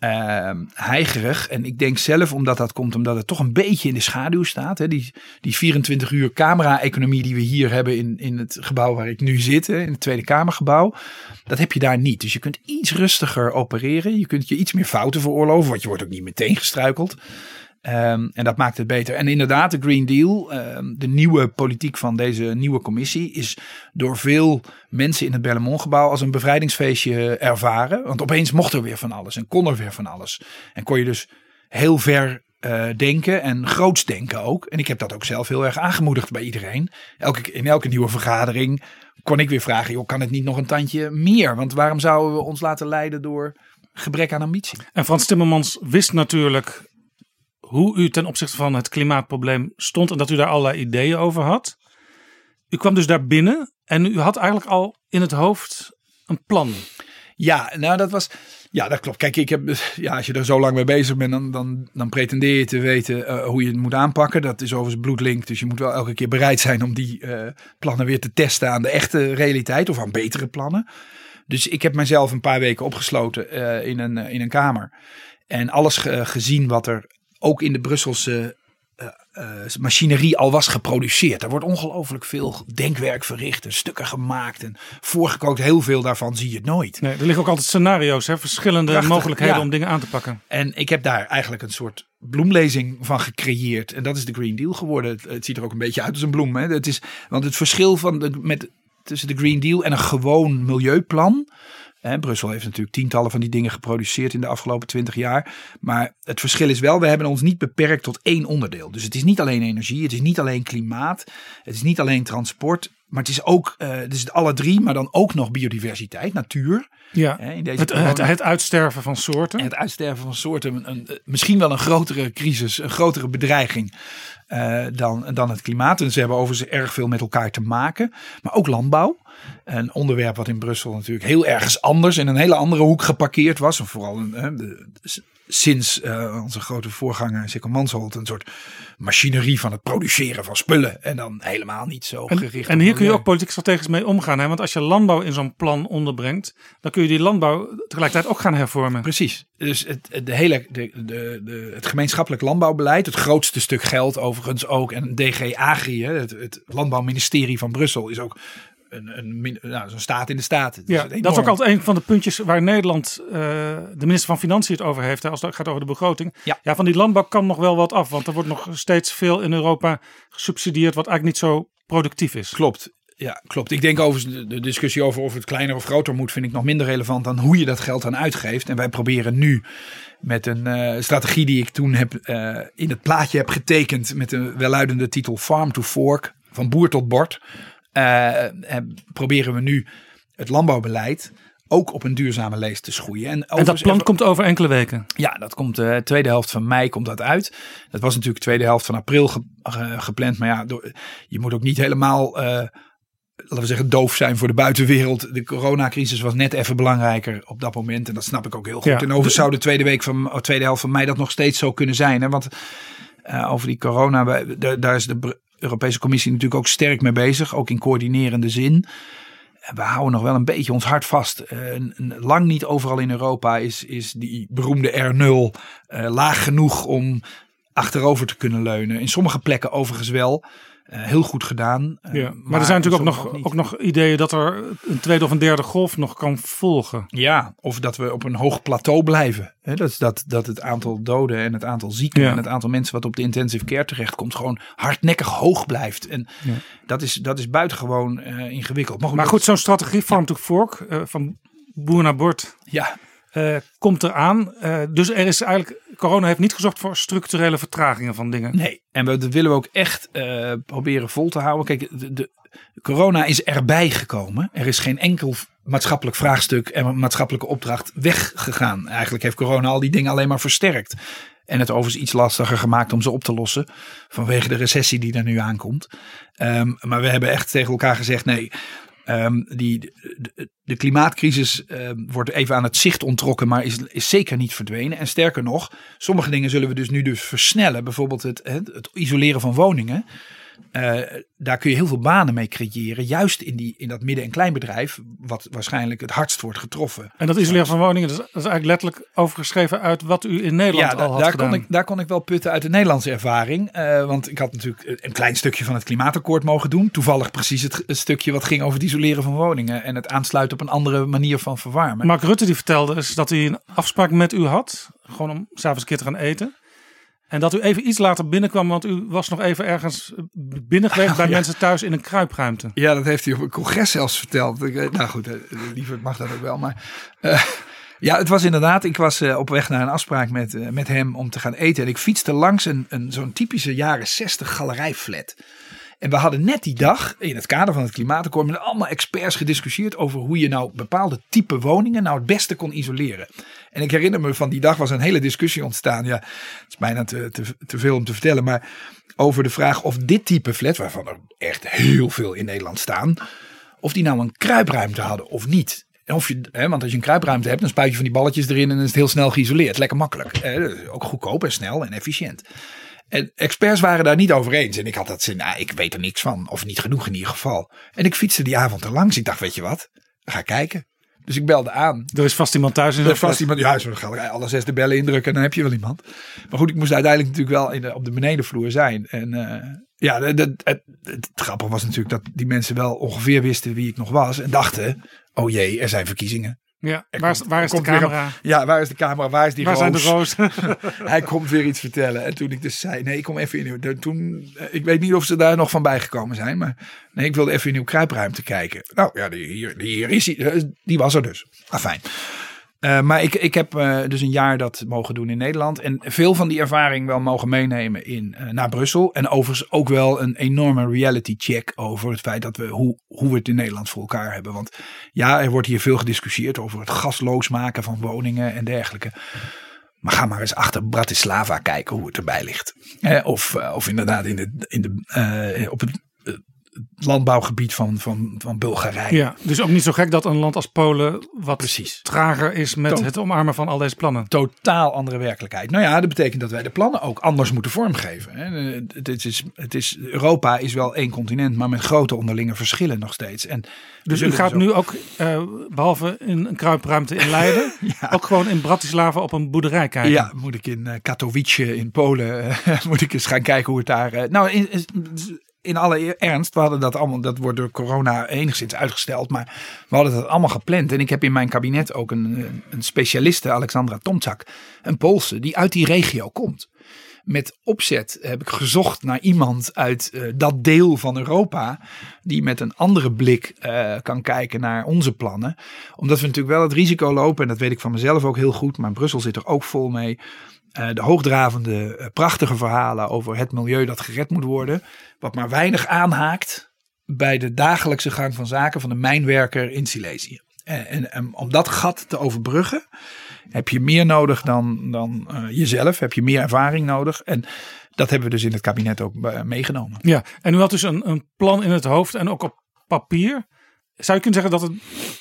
eh, heigerig. En ik denk zelf, omdat dat komt, omdat het toch een beetje in de schaduw staat. Hè? Die, die 24 uur camera-economie die we hier hebben in, in het gebouw waar ik nu zit, hè, in het Tweede Kamergebouw. Dat heb je daar niet. Dus je kunt iets rustiger opereren. Je kunt je iets meer fouten veroorloven, want je wordt ook niet meteen gestruikeld. Ehm, en dat maakt het beter. En inderdaad, de Green Deal, ehm, de nieuwe politiek van deze nieuwe commissie, is door veel mensen in het Berlemont-gebouw als een bevrijdingsfeestje ervaren. Want opeens mocht er weer van alles en kon er weer van alles. En kon je dus heel ver eh, denken en groots denken ook. En ik heb dat ook zelf heel erg aangemoedigd bij iedereen. Elke, in elke nieuwe vergadering kon ik weer vragen, joh, kan het niet nog een tandje meer? Want waarom zouden we ons laten leiden door gebrek aan ambitie? En Frans Timmermans wist natuurlijk hoe u ten opzichte van het klimaatprobleem stond en dat u daar allerlei ideeën over had. U kwam dus daar binnen en u had eigenlijk al in het hoofd een plan. Ja, nou dat was. Ja, dat klopt. Kijk, ik heb, ja, als je er zo lang mee bezig bent, dan, dan, dan pretendeer je te weten eh, hoe je het moet aanpakken. Dat is overigens bloedlink. Dus je moet wel elke keer bereid zijn om die eh, plannen weer te testen aan de echte realiteit of aan betere plannen. Dus ik heb mezelf een paar weken opgesloten eh, in, een, in een kamer. En alles ge- gezien wat er ook in de Brusselse eh, eh, machinerie al was geproduceerd. Er wordt ongelooflijk veel denkwerk verricht en stukken gemaakt en voorgekookt. Heel veel daarvan zie je het nooit. Nee, er liggen ook altijd scenario's, hè, verschillende Prachtig, mogelijkheden ja. om dingen aan te pakken. En ik heb daar eigenlijk een soort bloemlezing van gecreëerd. En dat is de Green Deal geworden. Het, het ziet er ook een beetje uit als een bloem. Hè? Het is, want het verschil van de, met, tussen de Green Deal en een gewoon milieuplan. Brussel heeft natuurlijk tientallen van die dingen geproduceerd in de afgelopen twintig jaar. Maar het verschil is wel, we hebben ons niet beperkt tot één onderdeel. Dus het is niet alleen energie, het is niet alleen klimaat, het is niet alleen transport. Maar het is ook, eh het is alle drie, maar dan ook nog biodiversiteit, natuur. Ja, Hè, in deze het, het, corona- het uitsterven van soorten. en het uitsterven van soorten, een, een- misschien wel een grotere crisis, een grotere bedreiging eh, dan, dan het klimaat. En ze hebben overigens erg veel met elkaar te maken. Maar ook landbouw. Een onderwerp wat in Brussel natuurlijk heel ergens anders in een hele andere hoek geparkeerd was. En vooral een, de, sinds uh, onze grote voorganger Sikkel Mansholt een soort machinerie van het produceren van spullen. En dan helemaal niet zo en, gericht En hier kun je ook politiek strategisch mee omgaan. Hè? Want als je landbouw in zo'n plan onderbrengt, dan kun je die landbouw tegelijkertijd ook gaan hervormen. Precies. Dus het, de hele, de, de, de, het gemeenschappelijk landbouwbeleid, het grootste stuk geld overigens ook. En DG Agri, het, het landbouwministerie van Brussel, is ook een, een, nou, zo'n staat in de staat. Ja, dat is ook altijd een van de puntjes waar Nederland, uh, de minister van Financiën het over heeft, hè, als het gaat over de begroting. Ja. ja, van die landbouw kan nog wel wat af, want er wordt nog steeds veel in Europa gesubsidieerd wat eigenlijk niet zo productief is. Klopt. Ja, klopt. Ik denk over de discussie over of het kleiner of groter moet, vind ik nog minder relevant dan hoe je dat geld dan uitgeeft. En wij proberen nu met een uh, strategie die ik toen heb, uh, in het plaatje heb getekend met de welluidende titel Farm to Fork, van boer tot bord proberen we nu het landbouwbeleid ook op een duurzame lees te schoeien. En, en dat plan komt over enkele weken? Ja, dat komt de uh, tweede helft van mei komt dat uit. Dat was natuurlijk de tweede helft van april ge, uh, gepland. Maar ja, door, je moet ook niet helemaal, laten we zeggen, doof zijn voor de buitenwereld. De coronacrisis was net even belangrijker op dat moment. En dat snap ik ook heel goed. Ja. En overigens zou de tweede, week van, tweede helft van mei dat nog steeds zo kunnen zijn. Hè? Want over die corona, daar is de Europese Commissie natuurlijk ook sterk mee bezig, ook in coördinerende zin. We houden nog wel een beetje ons hart vast. Uh, lang niet overal in Europa is, is die beroemde R0 uh, laag genoeg om achterover te kunnen leunen. In sommige plekken overigens wel. Uh, heel goed gedaan. Ja, maar, maar, er zijn natuurlijk ook nog, ook nog ideeën dat er een tweede of een derde golf nog kan volgen. Ja, of dat we op een hoog plateau blijven. He, dat is dat, dat het aantal doden en het aantal zieken ja. en het aantal mensen wat op de intensive care terechtkomt gewoon hardnekkig hoog blijft. En ja. dat, is, dat is buitengewoon uh, ingewikkeld. Maar goed, zo'n strategie farm to fork uh, van boer naar bord. Ja. Uh, komt eraan. Uh, dus er is eigenlijk, corona heeft niet gezorgd voor structurele vertragingen van dingen. Nee, en we, willen we ook echt uh, proberen vol te houden. Kijk, de, de, corona is erbij gekomen. Er is geen enkel maatschappelijk vraagstuk en maatschappelijke opdracht weggegaan. Eigenlijk heeft corona al die dingen alleen maar versterkt. En het overigens iets lastiger gemaakt om ze op te lossen. Vanwege de recessie die er nu aankomt. Um, maar we hebben echt tegen elkaar gezegd: nee, Um, die, de, klimaatcrisis uh, wordt even aan het zicht ontrokken, maar is, is zeker niet verdwenen. En sterker nog, sommige dingen zullen we dus nu dus versnellen. Bijvoorbeeld het, het, het isoleren van woningen. Uh, daar kun je heel veel banen mee creëren. Juist in, die, in dat midden- en kleinbedrijf, wat waarschijnlijk het hardst wordt getroffen. En dat isoleren van woningen, dat is, is eigenlijk letterlijk overgeschreven uit wat u in Nederland ja, al had daar gedaan. Kon ik, daar kon ik wel putten uit de Nederlandse ervaring. Uh, want ik had natuurlijk een klein stukje van het klimaatakkoord mogen doen. Toevallig precies het, het, stukje wat ging over het isoleren van woningen. En het aansluiten op een andere manier van verwarmen. Mark Rutte die vertelde dus dat hij een afspraak met u had. Gewoon om s'avonds een keer te gaan eten. En dat u even iets later binnenkwam, want u was nog even ergens binnen geweest bij ja. mensen thuis in een kruipruimte. Ja, dat heeft hij op een congres zelfs verteld. Ik, nou goed, liever mag dat ook wel. Maar uh, ja, het was inderdaad, ik was uh, op weg naar een afspraak met, uh, met hem om te gaan eten. En ik fietste langs een, een, zo'n typische jaren 60 galerijflat. En we hadden net die dag in het kader van het klimaatakkoord met allemaal experts gediscussieerd over hoe je nou bepaalde type woningen nou het beste kon isoleren. En ik herinner me van die dag was een hele discussie ontstaan. Ja, het is bijna te, te, te veel om te vertellen, maar over de vraag of dit type flat, waarvan er echt heel veel in Nederland staan, of die nou een kruipruimte hadden of niet. Of je, hè, want als je een kruipruimte hebt, dan spuit je van die balletjes erin en dan is het heel snel geïsoleerd. Lekker makkelijk. Ook goedkoop en snel en efficiënt. En experts waren daar niet over eens. En ik had dat zin, nou, ik weet er niks van. Of niet genoeg in ieder geval. En ik fietste die avond er langs. Ik dacht, weet je wat? Ga kijken. Dus ik belde aan. Er is vast iemand thuis. Er is vast iemand. Ja, zo ga ik alle zes de bellen indrukken en dan heb je wel iemand. Maar goed, ik moest uiteindelijk natuurlijk wel in de, op de benedenvloer zijn. En uh, ja, het, het grappige was natuurlijk dat die mensen wel ongeveer wisten wie ik nog was. En dachten, oh jee, er zijn verkiezingen. Ja, waar is, waar is de camera? Ja, waar is de camera? Waar is die waar roos? zijn de roos? Hij komt weer iets vertellen. En toen ik dus zei, nee, ik kom even in uw... Toen, ik weet niet of ze daar nog van bijgekomen zijn. Maar nee, ik wilde even in uw kruipruimte kijken. Nou ja, die, hier, die, hier is hij. Die was er dus. Ah, fijn. Uh, maar ik, ik heb uh, dus een jaar dat mogen doen in Nederland. En veel van die ervaring wel mogen meenemen in, uh, naar Brussel. En overigens ook wel een enorme reality check over het feit dat we hoe, hoe we het in Nederland voor elkaar hebben. Want ja, er wordt hier veel gediscussieerd over het gasloos maken van woningen en dergelijke. Maar ga maar eens achter Bratislava kijken hoe het erbij ligt. Eh, of, eh, of inderdaad in de, in de, eh, op het eh, landbouwgebied van, van, van Bulgarije. Ja, dus ook niet zo gek dat een land als Polen wat Precies. trager is met het omarmen van al deze plannen. Totaal andere werkelijkheid. Nou ja, dat betekent dat wij de plannen ook anders moeten vormgeven. Het is, het is, Europa is wel één continent, maar met grote onderlinge verschillen nog steeds. En Dus u gaat ook- nu ook, eh, behalve in een kruipruimte in Leiden, ook gewoon in Bratislava op een boerderij kijken. Ja, moet ik in eh, Katowice in Polen, eh, moet ik eens gaan kijken hoe het daar... nou, in, in alle ernst, we hadden dat allemaal, dat wordt door corona enigszins uitgesteld, maar we hadden dat allemaal gepland. En ik heb in mijn kabinet ook een, een specialiste, Alexandra Tomczak, een Poolse, die uit die regio komt. Met opzet heb ik gezocht naar iemand uit eh, dat deel van Europa. die met een andere blik eh, kan kijken naar onze plannen. Omdat we natuurlijk wel het risico lopen, en dat weet ik van mezelf ook heel goed, maar Brussel zit er ook vol mee. eh, de hoogdravende, prachtige verhalen over het milieu dat gered moet worden. Wat maar weinig aanhaakt bij de dagelijkse gang van zaken van de mijnwerker in Silesië. En, en om dat gat te overbruggen, heb je meer nodig dan, dan eh, jezelf. Heb je meer ervaring nodig. En dat hebben we dus in het kabinet ook eh, meegenomen. Ja, en u had dus een, een plan in het hoofd en ook op papier. Zou je kunnen zeggen dat het,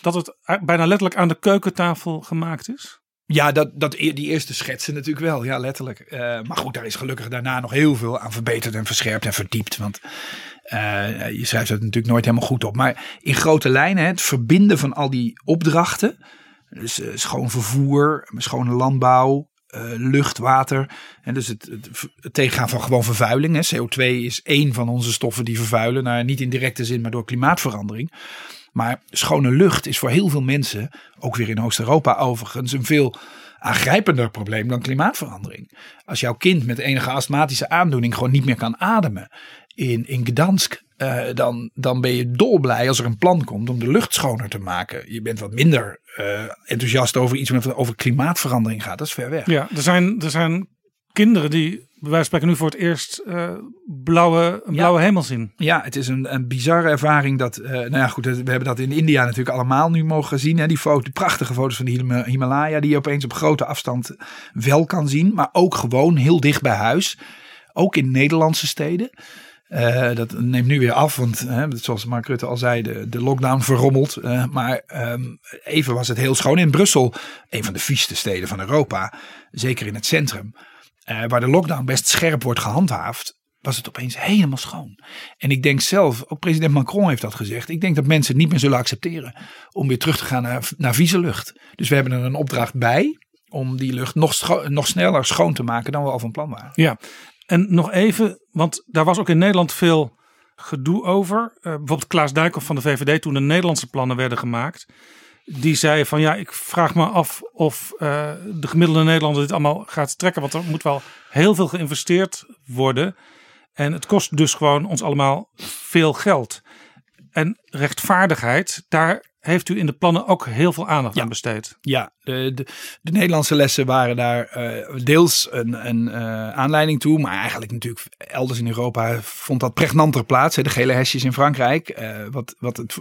dat het bijna letterlijk aan de keukentafel gemaakt is? Ja, dat, dat, e- die eerste schetsen natuurlijk wel. Ja, letterlijk. Eh, maar goed, daar is gelukkig daarna nog heel veel aan verbeterd en verscherpt en verdiept. Want je schrijft het natuurlijk nooit helemaal goed op. Maar in grote lijnen, het verbinden van al die opdrachten. Dus eh, schoon vervoer, schone landbouw, eh, lucht, water. En dus het tegengaan van gewoon vervuiling. Hè. CO2 is één van onze stoffen die vervuilen. Nou, niet in directe zin, maar door klimaatverandering. Maar schone lucht is voor heel veel mensen, ook weer in Oost-Europa overigens, een veel aangrijpender probleem dan klimaatverandering. Als jouw kind met enige astmatische aandoening gewoon niet meer kan ademen in, in Gdansk, eh, dan, dan ben je dolblij als er een plan komt om de lucht schoner te maken. Je bent wat minder eh, enthousiast over iets wat over klimaatverandering gaat. Dat is ver weg. Ja, er zijn, er zijn kinderen die bij wijze van spreken nu voor het eerst eh, blauwe, een blauwe hemel zien. Ja, het is een, een bizarre ervaring dat, nou ja goed, we hebben dat in India natuurlijk allemaal nu mogen zien. Hè, die, foto, die prachtige foto's van de Hima- Himalaya die je opeens op grote afstand wel kan zien. Maar ook gewoon heel dicht bij huis. Ook in Nederlandse steden. Eh, dat neemt nu weer af, want zoals Mark Rutte al zei, de, lockdown verrommelt. Eh, maar ehm, even was het heel schoon. In Brussel, een van de vieste steden van Europa, zeker in het centrum, eh, waar de lockdown best scherp wordt gehandhaafd, was het opeens helemaal schoon. En ik denk zelf, ook president Macron heeft dat gezegd. Ik denk dat mensen het niet meer zullen accepteren om weer terug te gaan naar, vieze lucht. Dus we hebben er een opdracht bij om die lucht nog, nog sneller schoon te maken dan we al van plan waren. Ja, en nog even, want daar was ook in Nederland veel gedoe over. Eh, bijvoorbeeld Klaas Dijkhoff van de VVD, toen de Nederlandse plannen werden gemaakt. Die zei van ja, ik vraag me af of eh, de gemiddelde Nederlander dit allemaal gaat trekken. Want er moet wel heel veel geïnvesteerd worden. En het kost dus gewoon ons allemaal veel geld. En rechtvaardigheid, daar heeft u in de plannen ook heel veel aandacht aan besteed. Ja, de, de, de Nederlandse lessen waren daar eh, deels een, een eh, aanleiding toe. Maar eigenlijk natuurlijk elders in Europa vond dat pregnanter plaats. Hè, de gele hesjes in Frankrijk. eh, wat wat het,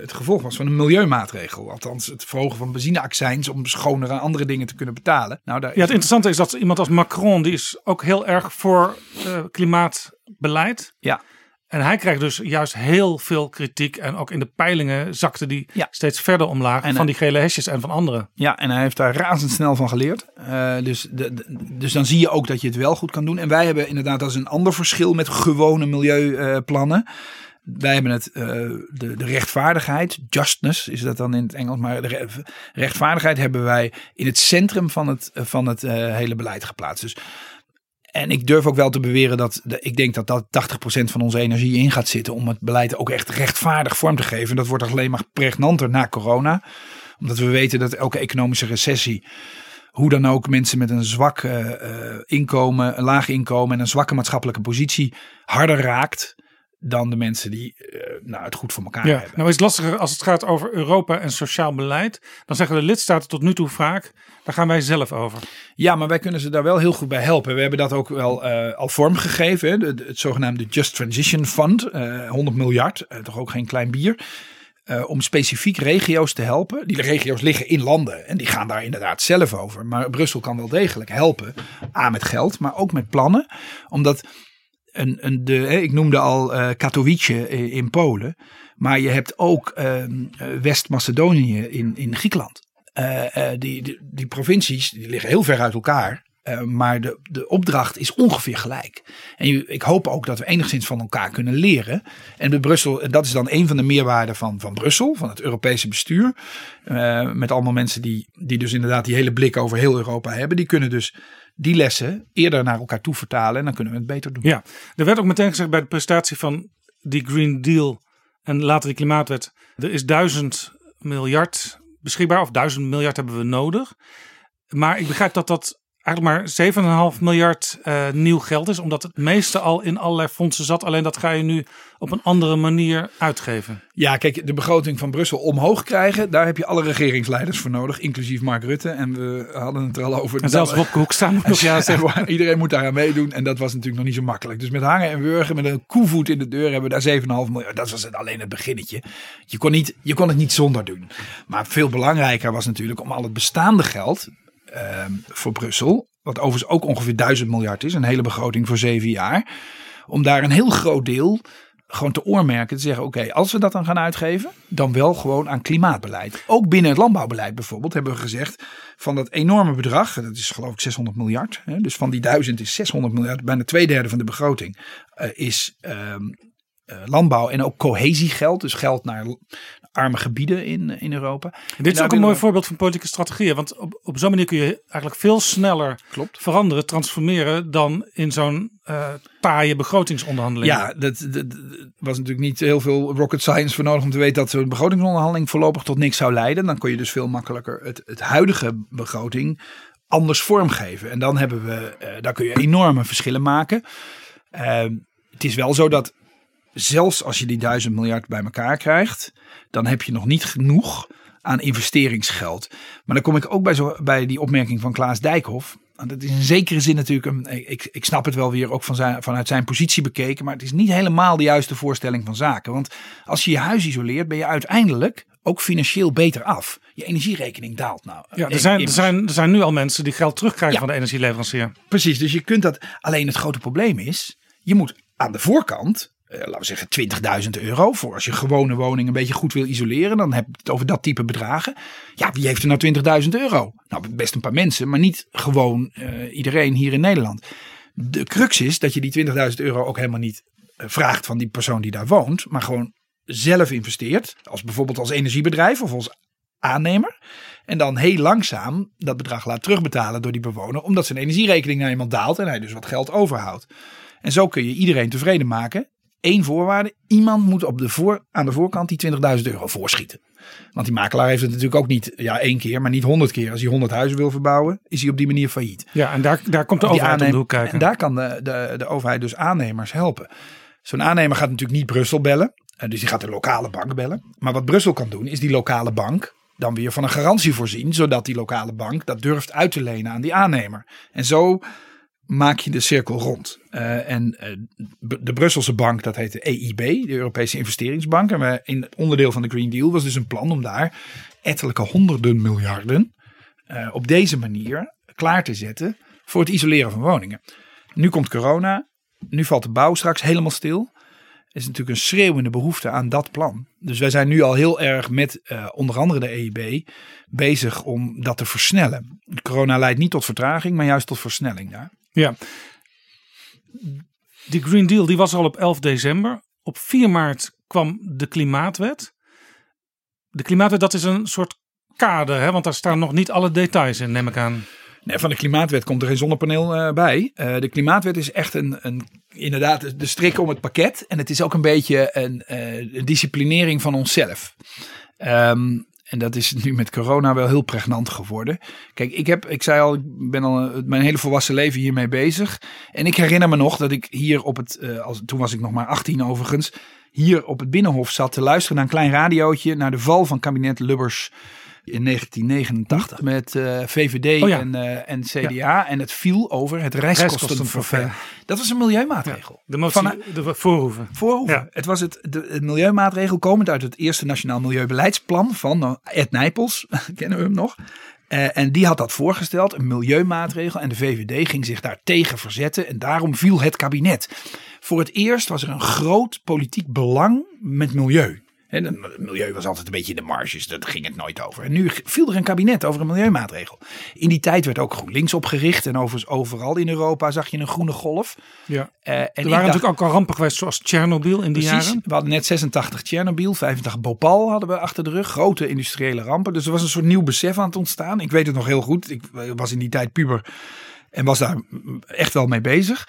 het gevolg was van een milieumaatregel. Althans het verhogen van benzineaccijns om schonere en andere dingen te kunnen betalen. Nou, daar Ja, het interessante is dat iemand als Macron, die is ook heel erg voor klimaatbeleid. Ja. En hij krijgt dus juist heel veel kritiek. En ook in de peilingen zakte die steeds verder omlaag. En, van eh, die gele hesjes en van anderen. Ja, en hij heeft daar razendsnel van geleerd. Eh, dus, de, de- dus dan zie je ook dat je het wel goed kan doen. En wij hebben inderdaad, dat is een ander verschil met gewone milieuplannen. wij hebben het, eh, de, de rechtvaardigheid, justness is dat dan in het Engels, maar de re- rechtvaardigheid hebben wij in het centrum van het, van het hele beleid geplaatst. Dus en ik durf ook wel te beweren dat ik denk dat dat 80% van onze energie in gaat zitten om het beleid ook echt rechtvaardig vorm te geven. En dat wordt alleen maar pregnanter na corona. Omdat we weten dat elke economische recessie, hoe dan ook, mensen met een zwak eh, eh, inkomen, een laag inkomen en een zwakke maatschappelijke positie harder raakt dan de mensen die eh, nou, het goed voor elkaar Ja, hebben. nou is het lastiger als het gaat over Europa en sociaal beleid. Dan zeggen de lidstaten tot nu toe vaak, daar gaan wij zelf over. Ja, maar wij kunnen ze daar wel heel goed bij helpen. We hebben dat ook wel eh, al vormgegeven. De- het zogenaamde Just Transition Fund. eh 100 miljard, toch ook geen klein bier. om specifiek regio's te helpen. Die regio's liggen in landen en die gaan daar inderdaad zelf over. Maar Brussel kan wel degelijk helpen. A met geld, maar ook met plannen. Omdat de, ik noemde al eh, Katowice in, Polen. Maar je hebt ook eh, West-Macedonië in, in Griekenland. Eh, eh, die, die, die provincies die liggen heel ver uit elkaar. maar de, de opdracht is ongeveer gelijk. En ik hoop ook dat we enigszins van elkaar kunnen leren. En de Brussel, en dat is dan een van de meerwaarden van, van Brussel, van het Europese bestuur. Met allemaal mensen die, die dus inderdaad die hele blik over heel Europa hebben. Die kunnen dus die lessen eerder naar elkaar toe vertalen. En dan kunnen we het beter doen. Ja, er werd ook meteen gezegd bij de presentatie van die Green Deal en later die klimaatwet. Er is duizend miljard beschikbaar, of duizend miljard hebben we nodig. Maar ik begrijp dat dat eigenlijk maar 7,5 miljard eh, nieuw geld is, omdat het meeste al in allerlei fondsen zat. Alleen dat ga je nu op een andere manier uitgeven. Ja, kijk, de begroting van Brussel omhoog krijgen, daar heb je alle regeringsleiders voor nodig, inclusief Mark Rutte. En we hadden het er al over. En zelfs Wopke Hoekstra moet nog ja zeggen. Iedereen moet daaraan meedoen en dat was natuurlijk nog niet zo makkelijk. Dus met hangen en wurgen, met een koevoet in de deur hebben we daar 7,5 miljard. Dat was het alleen het beginnetje. Je kon, niet, je kon het niet zonder doen. Maar veel belangrijker was natuurlijk om al het bestaande geld ehm, voor Brussel, wat overigens ook ongeveer 1000 miljard is, een hele begroting voor zeven jaar, om daar een heel groot deel gewoon te oormerken. Te zeggen, oké, als we dat dan gaan uitgeven, dan wel gewoon aan klimaatbeleid. Ook binnen het landbouwbeleid bijvoorbeeld hebben we gezegd, van dat enorme bedrag, dat is geloof ik 600 miljard. Hè, dus van die duizend is 600 miljard, bijna twee derde van de begroting, eh, is ehm, eh, landbouw en ook cohesiegeld. Dus geld naar arme gebieden in, in Europa. Dit is En daar ook een mooi we- voorbeeld van politieke strategieën. Want op, op zo'n manier kun je eigenlijk veel sneller Klopt. veranderen, transformeren dan in zo'n eh taaie begrotingsonderhandeling. Ja, dat, dat, dat was natuurlijk niet heel veel rocket science voor nodig om te weten dat zo'n begrotingsonderhandeling voorlopig tot niks zou leiden. Dan kon je dus veel makkelijker het, het huidige begroting anders vormgeven. En dan hebben we, eh, daar kun je enorme verschillen maken. Ehm, het is wel zo dat zelfs als je die duizend miljard bij elkaar krijgt, dan heb je nog niet genoeg aan investeringsgeld. Maar dan kom ik ook bij, zo, bij die opmerking van Klaas Dijkhoff. Dat is in zekere zin natuurlijk, een, ik, ik snap het wel weer ook van zijn, vanuit zijn positie bekeken, maar het is niet helemaal de juiste voorstelling van zaken. Want als je je huis isoleert, ben je uiteindelijk ook financieel beter af. Je energierekening daalt nou. Ja, er, zijn, er, zijn, er zijn nu al mensen die geld terugkrijgen Ja. van de energieleverancier. Precies, dus je kunt dat. Alleen het grote probleem is, je moet aan de voorkant, eh, laten we zeggen 20.000 euro, voor als je gewone woning een beetje goed wil isoleren, dan heb je het over dat type bedragen. Ja, wie heeft er nou 20.000 euro? Nou, best een paar mensen, maar niet gewoon eh, iedereen hier in Nederland. De crux is dat je die 20.000 euro ook helemaal niet eh, vraagt van die persoon die daar woont, maar gewoon zelf investeert, als bijvoorbeeld als energiebedrijf of als aannemer. En dan heel langzaam dat bedrag laat terugbetalen door die bewoner. Omdat zijn energierekening nou eenmaal daalt en hij dus wat geld overhoudt. En zo kun je iedereen tevreden maken. Eén voorwaarde. Iemand moet op de voor, aan de voorkant die 20.000 euro voorschieten. Want die makelaar heeft het natuurlijk ook niet ja, één keer, maar niet honderd keer. Als hij 100 huizen wil verbouwen, is hij op die manier failliet. Ja, en daar, daar komt de Die overheid aannemer- kijken. En daar kan de, de, de overheid dus aannemers helpen. Zo'n aannemer gaat natuurlijk niet Brussel bellen. eh, Dus die gaat de lokale bank bellen. Maar wat Brussel kan doen, is die lokale bank dan weer van een garantie voorzien. Zodat die lokale bank dat durft uit te lenen aan die aannemer. En zo maak je de cirkel rond. Eh, en eh, de Brusselse bank, dat heet de EIB, de Europese Investeringsbank. En we, in het onderdeel van de Green Deal was dus een plan om daar ettelijke honderden miljarden eh, op deze manier klaar te zetten voor het isoleren van woningen. Nu komt corona, nu valt de bouw straks helemaal stil. Er is natuurlijk een schreeuwende behoefte aan dat plan. Dus wij zijn nu al heel erg met onder andere de EIB bezig om dat te versnellen. Corona leidt niet tot vertraging, maar juist tot versnelling daar. Ja. Die Green Deal die was al op 11 december. Op 4 maart kwam de klimaatwet. De klimaatwet dat is een soort kader, hè? want daar staan nog niet alle details in, neem ik aan. Nee, van de klimaatwet komt er geen zonnepaneel eh, bij. Eh, de klimaatwet is echt een, een, inderdaad de strik om het pakket. En het is ook een beetje een, eh, disciplinering van onszelf. Ehm, en dat is nu met corona wel heel pregnant geworden. Kijk, ik heb, ik zei al, ik ben al mijn hele volwassen leven hiermee bezig. En ik herinner me nog dat ik hier op het, eh, als, toen was ik nog maar 18 overigens, hier op het Binnenhof zat te luisteren naar een klein radiootje, naar de val van kabinet Lubbers in 1989 met eh, VVD Oh ja. en, eh, en CDA. En het viel over het reiskostenforfait. Dat was een milieumaatregel. De motie, Van- de voorhoeven. Voorhoeven. Het was het, de, het milieumaatregel komend uit het eerste Nationaal Milieubeleidsplan van nou, Ed Nijpels. Kennen we hem nog? Eh, en die had dat voorgesteld, een milieumaatregel. En de VVD ging zich daar tegen verzetten. En daarom viel het kabinet. Voor het eerst was er een groot politiek belang met milieu. En het milieu was altijd een beetje in de marges, daar ging het nooit over. En nu viel er een kabinet over een milieumaatregel. In die tijd werd ook GroenLinks opgericht. En overigens overal in Europa zag je een groene golf. Ja. Eh, en Er waren dacht- natuurlijk ook al rampen geweest zoals Tsjernobyl in die Precies. jaren. We hadden net 86 Tsjernobyl, 85 Bhopal hadden we achter de rug. Grote industriële rampen. Dus er was een soort nieuw besef aan het ontstaan. Ik weet het nog heel goed. Ik eh, was in die tijd puber en was daar mm, echt wel mee bezig.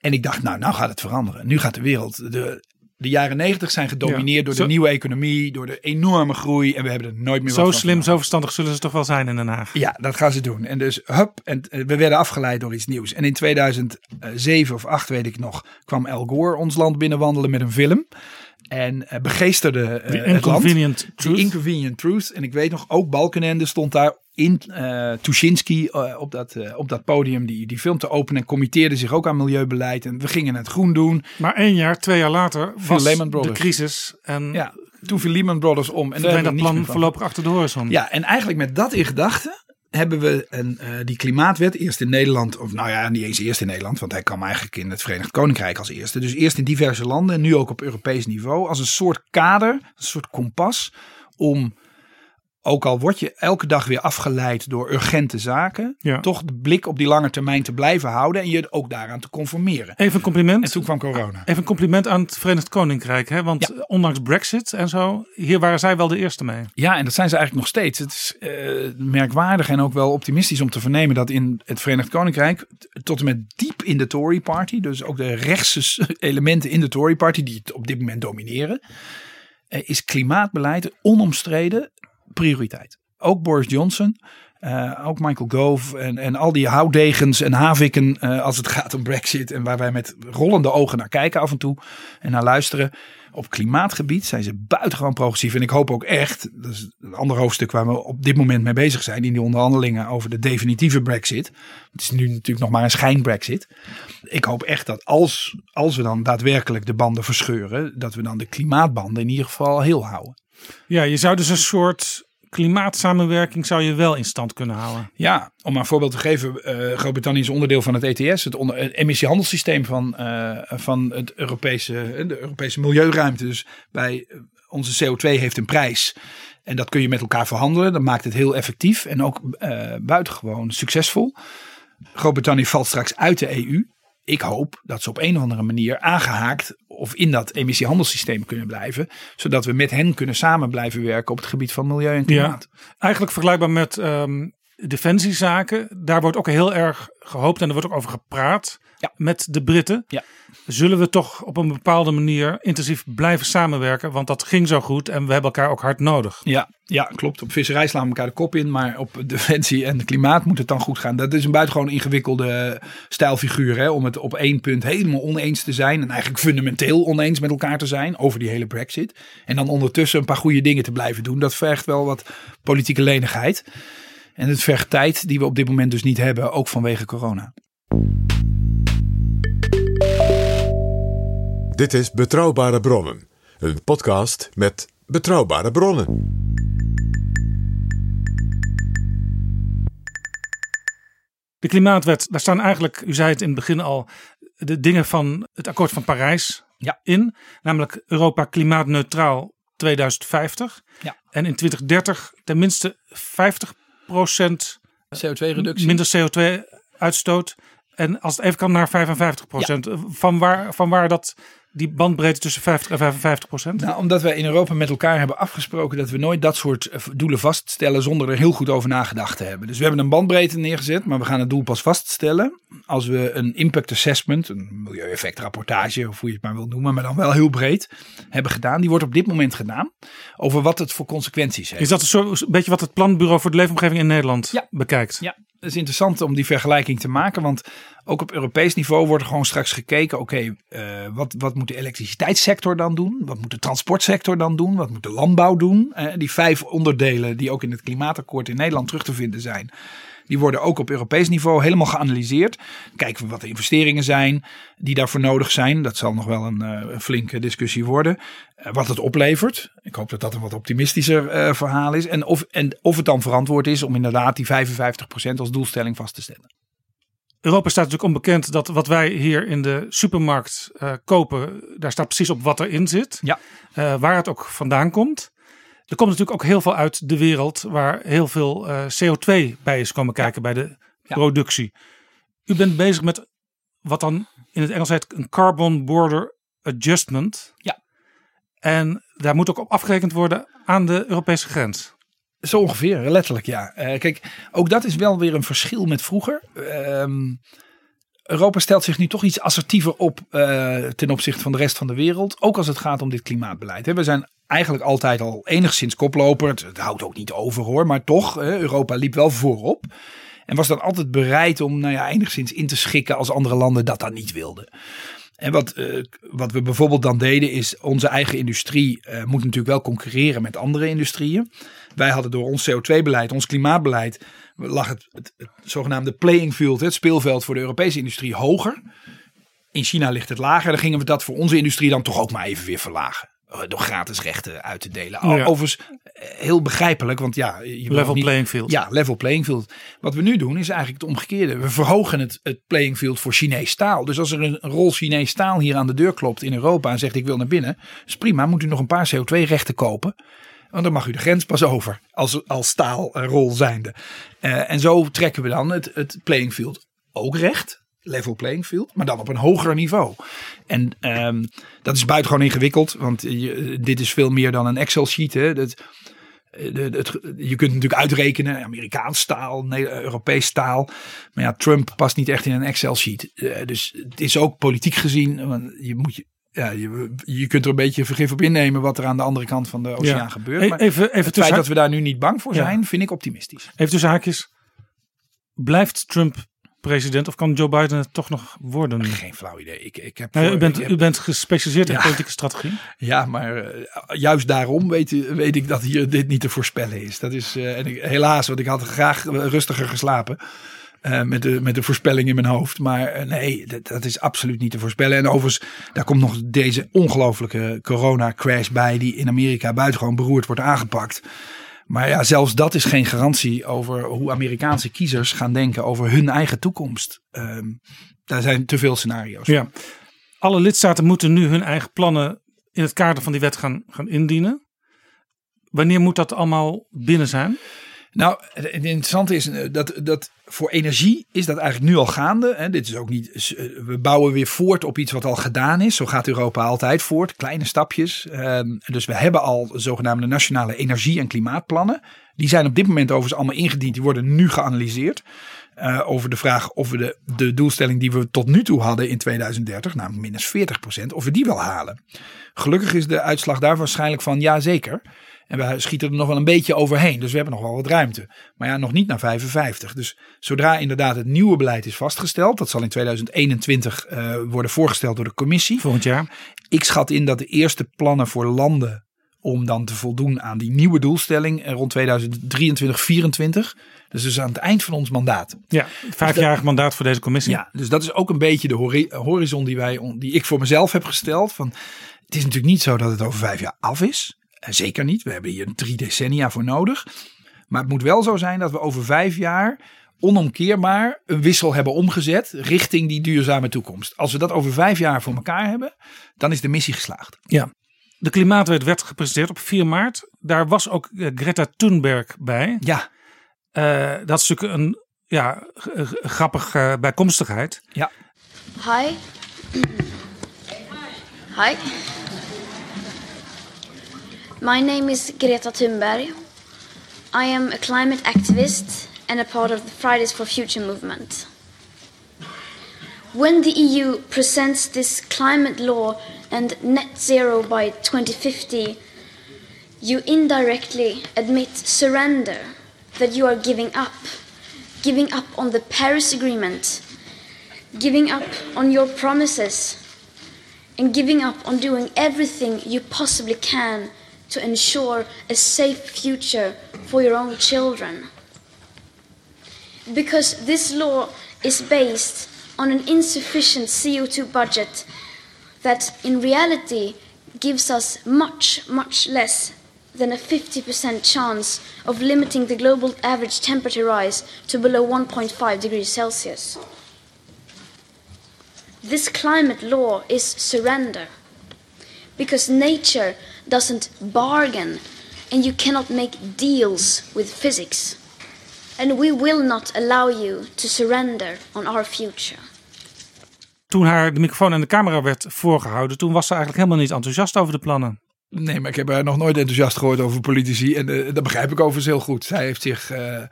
En ik dacht, nou, nou gaat het veranderen. Nu gaat de wereld... De, de jaren 90 zijn gedomineerd Ja, door zo- de nieuwe economie, door de enorme groei. En we hebben er nooit meer wat Zo slim, zo verstandig zullen ze toch wel zijn in Den Haag. Ja, dat gaan ze doen. En dus hup, en eh, we werden afgeleid door iets nieuws. En in 2007 of 8 weet ik nog, kwam Al Gore ons land binnenwandelen met een film. En eh, begeesterde eh, het land. Inconvenient Truth. The Inconvenient Truth. En ik weet nog, ook Balkenende stond daar in uh, Tuschinski op, dat, eh, op dat podium die, die film te openen. En committeerde zich ook aan milieubeleid. En we gingen het groen doen. Maar één jaar, twee jaar later was Lehman de crisis. En Ja, toen viel Lehman Brothers om. En daar dat plan voorlopig achter de horizon. Ja, en eigenlijk met dat in gedachten hebben we een, die klimaatwet eerst in Nederland, of nou ja, niet eens eerst in Nederland, want hij kwam eigenlijk in het Verenigd Koninkrijk als eerste. Dus eerst in diverse landen en nu ook op Europees niveau als een soort kader, een soort kompas om, ook al word je elke dag weer afgeleid door urgente zaken, Ja. toch de blik op die lange termijn te blijven houden en je ook daaraan te conformeren. Even een compliment. En toen kwam corona. Even een compliment aan het Verenigd Koninkrijk. Hè? Want ondanks Brexit en zo, hier waren zij wel de eerste mee. Ja, en dat zijn ze eigenlijk nog steeds. Het is eh, merkwaardig en ook wel optimistisch om te vernemen dat in het Verenigd Koninkrijk tot en met diep in de Tory Party, dus ook de rechtse elementen in de Tory Party die het op dit moment domineren, eh, is klimaatbeleid onomstreden prioriteit. Ook Boris Johnson. eh, ook Michael Gove en, en al die houtdegens en haviken eh, als het gaat om Brexit. En waar wij met rollende ogen naar kijken af en toe en naar luisteren. Op klimaatgebied zijn ze buitengewoon progressief. En ik hoop ook echt, dat is een ander hoofdstuk waar we op dit moment mee bezig zijn. In die onderhandelingen over de definitieve Brexit. Het is nu natuurlijk nog maar een schijn-Brexit. Ik hoop echt dat als, als we dan daadwerkelijk de banden verscheuren. Dat we dan de klimaatbanden in ieder geval heel houden. Ja, je zou dus een soort klimaatsamenwerking zou je wel in stand kunnen houden. Ja, om een voorbeeld te geven. eh, Groot-Brittannië is onderdeel van het ETS, het, emissiehandelssysteem van, eh, van het Europese, eh, de Europese milieuruimte. Dus bij onze CO2 heeft een prijs. En dat kun je met elkaar verhandelen. Dat maakt het heel effectief en ook buitengewoon succesvol. Groot-Brittannië valt straks uit de EU. Ik hoop dat ze op een of andere manier aangehaakt of in dat emissiehandelssysteem kunnen blijven. Zodat we met hen kunnen samen blijven werken op het gebied van milieu en klimaat. Eigenlijk vergelijkbaar met ehm, defensiezaken. Daar wordt ook heel erg gehoopt en er wordt ook over gepraat Ja. met de Britten. Ja. Zullen we toch op een bepaalde manier intensief blijven samenwerken? Want dat ging zo goed en we hebben elkaar ook hard nodig. Ja, ja, klopt. Op visserij slaan we elkaar de kop in. Maar op defensie en klimaat moet het dan goed gaan. Dat is een buitengewoon ingewikkelde stijlfiguur. Hè, om het op één punt helemaal oneens te zijn. En eigenlijk fundamenteel oneens met elkaar te zijn. Over die hele brexit. En dan ondertussen een paar goede dingen te blijven doen. Dat vergt wel wat politieke lenigheid. En het vergt tijd die we op dit moment dus niet hebben. Ook vanwege corona. Dit is Betrouwbare Bronnen, een podcast met betrouwbare bronnen. De klimaatwet, daar staan eigenlijk, u zei het in het begin al, de dingen van het akkoord van Parijs Ja. in. Namelijk Europa klimaatneutraal 2050. Ja. En in 2030 tenminste 50 CO2-reductie. minder CO2-uitstoot. En als het even kan naar 55% Van, waar, van waar dat die bandbreedte tussen 50 en 55 procent? Nou, omdat wij in Europa met elkaar hebben afgesproken dat we nooit dat soort eh, doelen vaststellen zonder er heel goed over nagedacht te hebben. Dus we hebben een bandbreedte neergezet, maar we gaan het doel pas vaststellen als we een impact assessment, een milieueffectrapportage of hoe je het maar wilt noemen, maar dan wel heel breed hebben gedaan. Die wordt op dit moment gedaan over wat het voor consequenties heeft. Is dat een, soort, een beetje wat het Planbureau voor de Leefomgeving in Nederland Ja. bekijkt? Ja, Het is interessant om die vergelijking te maken, want ook op Europees niveau wordt er gewoon straks gekeken, oké, eh, wat, wat moet de elektriciteitssector dan doen? Wat moet de transportsector dan doen? Wat moet de landbouw doen? Eh, die vijf onderdelen die ook in het klimaatakkoord in Nederland terug te vinden zijn, die worden ook op Europees niveau helemaal geanalyseerd. Kijken we wat de investeringen zijn die daarvoor nodig zijn. Dat zal nog wel een, eh, een flinke discussie worden. Eh, wat het oplevert. Ik hoop dat dat een wat optimistischer eh, verhaal is. En of, en of het dan verantwoord is om inderdaad die 55% als doelstelling vast te stellen. Europa staat natuurlijk onbekend dat wat wij hier in de supermarkt kopen, daar staat precies op wat erin zit. Ja. Waar het ook vandaan komt. Er komt natuurlijk ook heel veel uit de wereld waar heel veel eh, CO2 bij is komen kijken bij de Ja. productie. U bent bezig met wat dan in het Engels heet een carbon border adjustment. Ja. En daar moet ook op afgerekend worden aan de Europese grens. Zo ongeveer, letterlijk ja. Eh, kijk, ook dat is wel weer een verschil met vroeger. Ehm, Europa stelt zich nu toch iets assertiever op eh, ten opzichte van de rest van de wereld. Ook als het gaat om dit klimaatbeleid. hè. We zijn eigenlijk altijd al enigszins koploper. Het, houdt ook niet over hoor, maar toch, Europa liep wel voorop. En was dan altijd bereid om nou ja, enigszins in te schikken als andere landen dat dan niet wilden. En wat, eh, wat we bijvoorbeeld dan deden is onze eigen industrie eh, moet natuurlijk wel concurreren met andere industrieën. Wij hadden door ons CO2-beleid, ons klimaatbeleid, lag het, het, het zogenaamde playing field, het speelveld voor de Europese industrie hoger. In China ligt het lager. Dan gingen we dat voor onze industrie dan toch ook maar even weer verlagen. Eh, Door gratis rechten uit te delen. Ja. Overigens eh, heel begrijpelijk, want ja, je wil Level niet- playing field. Ja, level playing field. Wat we nu doen is eigenlijk het omgekeerde. We verhogen het, het playing field voor Chinees staal. Dus als er een rol Chinees staal hier aan de deur klopt in Europa en zegt ik wil naar binnen, is prima. Moet u nog een paar CO2-rechten kopen. Want dan mag u de grens pas over als, als staalrol zijnde. Eh, en zo trekken we dan het, het playing field ook recht. Level playing field, maar dan op een hoger niveau. En ehm, dat is buitengewoon ingewikkeld, want je, dit is veel meer dan een Excel-sheet. Hè. Dat, eh, de- het- je kunt natuurlijk uitrekenen, Amerikaans staal, nee, eh, Europees staal. Maar ja, Trump past niet echt in een Excel-sheet. Eh, dus het is ook politiek gezien, want je moet je, ja, je, je kunt er een beetje vergif op innemen wat er aan de andere kant van de oceaan Ja. gebeurt. E- Maar even, even, het feit dat we daar nu niet bang voor Ja. zijn, vind ik optimistisch. even tussen haakjes. Blijft Trump president of kan Joe Biden het toch nog worden? Geen flauw idee. Ik, ik heb u, bent, ik heb- u bent gespecialiseerd in Ja. politieke strategie. Ja, maar eh, juist daarom weet, weet ik dat hier dit niet te voorspellen is. Dat is eh, en ik, helaas, want ik had graag rustiger geslapen. eh, met, de, met de voorspelling in mijn hoofd. Maar nee, dat, dat is absoluut niet te voorspellen. En overigens, daar komt nog deze ongelofelijke corona-crash bij. Die in Amerika buitengewoon beroerd wordt aangepakt. Maar ja, zelfs dat is geen garantie over hoe Amerikaanse kiezers gaan denken over hun eigen toekomst. Ehm, daar zijn te veel scenario's. Ja. Alle lidstaten moeten nu hun eigen plannen in het kader van die wet gaan, gaan indienen. Wanneer moet dat allemaal binnen zijn? Nou, het interessante is eh, dat, dat voor energie is dat eigenlijk nu al gaande. Hè. Dit is ook niet. eh, We bouwen weer voort op iets wat al gedaan is. Zo gaat Europa altijd voort. Kleine stapjes. Ehm, dus we hebben al zogenaamde nationale energie- en klimaatplannen. Die zijn op dit moment overigens allemaal ingediend. Die worden nu geanalyseerd. eh, over de vraag of we de, de doelstelling die we tot nu toe hadden in 2030, namelijk minus 40% of we die wel halen. Gelukkig is de uitslag daar waarschijnlijk van ja zeker. En we schieten er nog wel een beetje overheen. Dus we hebben nog wel wat ruimte. Maar ja, nog niet naar 55. Dus zodra inderdaad het nieuwe beleid is vastgesteld. Dat zal in 2021 eh, worden voorgesteld door de commissie. Volgend jaar. Ik schat in dat de eerste plannen voor landen om dan te voldoen aan die nieuwe doelstelling eh, rond 2023, 2024. Dus dus aan het eind van ons mandaat. Ja, vijfjarig mandaat voor deze commissie. Ja, dus dat is ook een beetje de hori- horizon die, wij, die ik voor mezelf heb gesteld. Van, het is natuurlijk niet zo dat het over vijf jaar af is. Eh, Zeker niet. We hebben hier drie decennia voor nodig. Maar het moet wel zo zijn dat we over vijf jaar onomkeerbaar een wissel hebben omgezet richting die duurzame toekomst. Als we dat over vijf jaar voor elkaar hebben, dan is de missie geslaagd. Ja. De klimaatwet werd gepresenteerd op 4 maart. Daar was ook eh, Greta Thunberg bij. Ja, Eh, dat is natuurlijk een ja, grappige bijkomstigheid. ja. Hi. Hi. My name is Greta Thunberg. I am a climate activist and a part of the Fridays for Future movement. When the EU presents this climate law and net zero by 2050, you indirectly admit surrender, that you are giving up, giving up on the Paris Agreement, giving up on your promises, and giving up on doing everything you possibly can to ensure a safe future for your own children. Because this law is based on an insufficient CO2 budget that in reality gives us much, much less than a 50% chance of limiting the global average temperature rise to below 1.5 degrees Celsius. This climate law is surrender because nature doesn't bargain and you cannot make deals with physics. And we will not allow you to surrender on our future. Toen haar de microfoon en de camera werd voorgehouden, toen was ze eigenlijk helemaal niet enthousiast over de plannen. Nee, maar ik heb haar nog nooit enthousiast gehoord over politici. En uh, dat begrijp ik overigens heel goed. Zij heeft zich uh,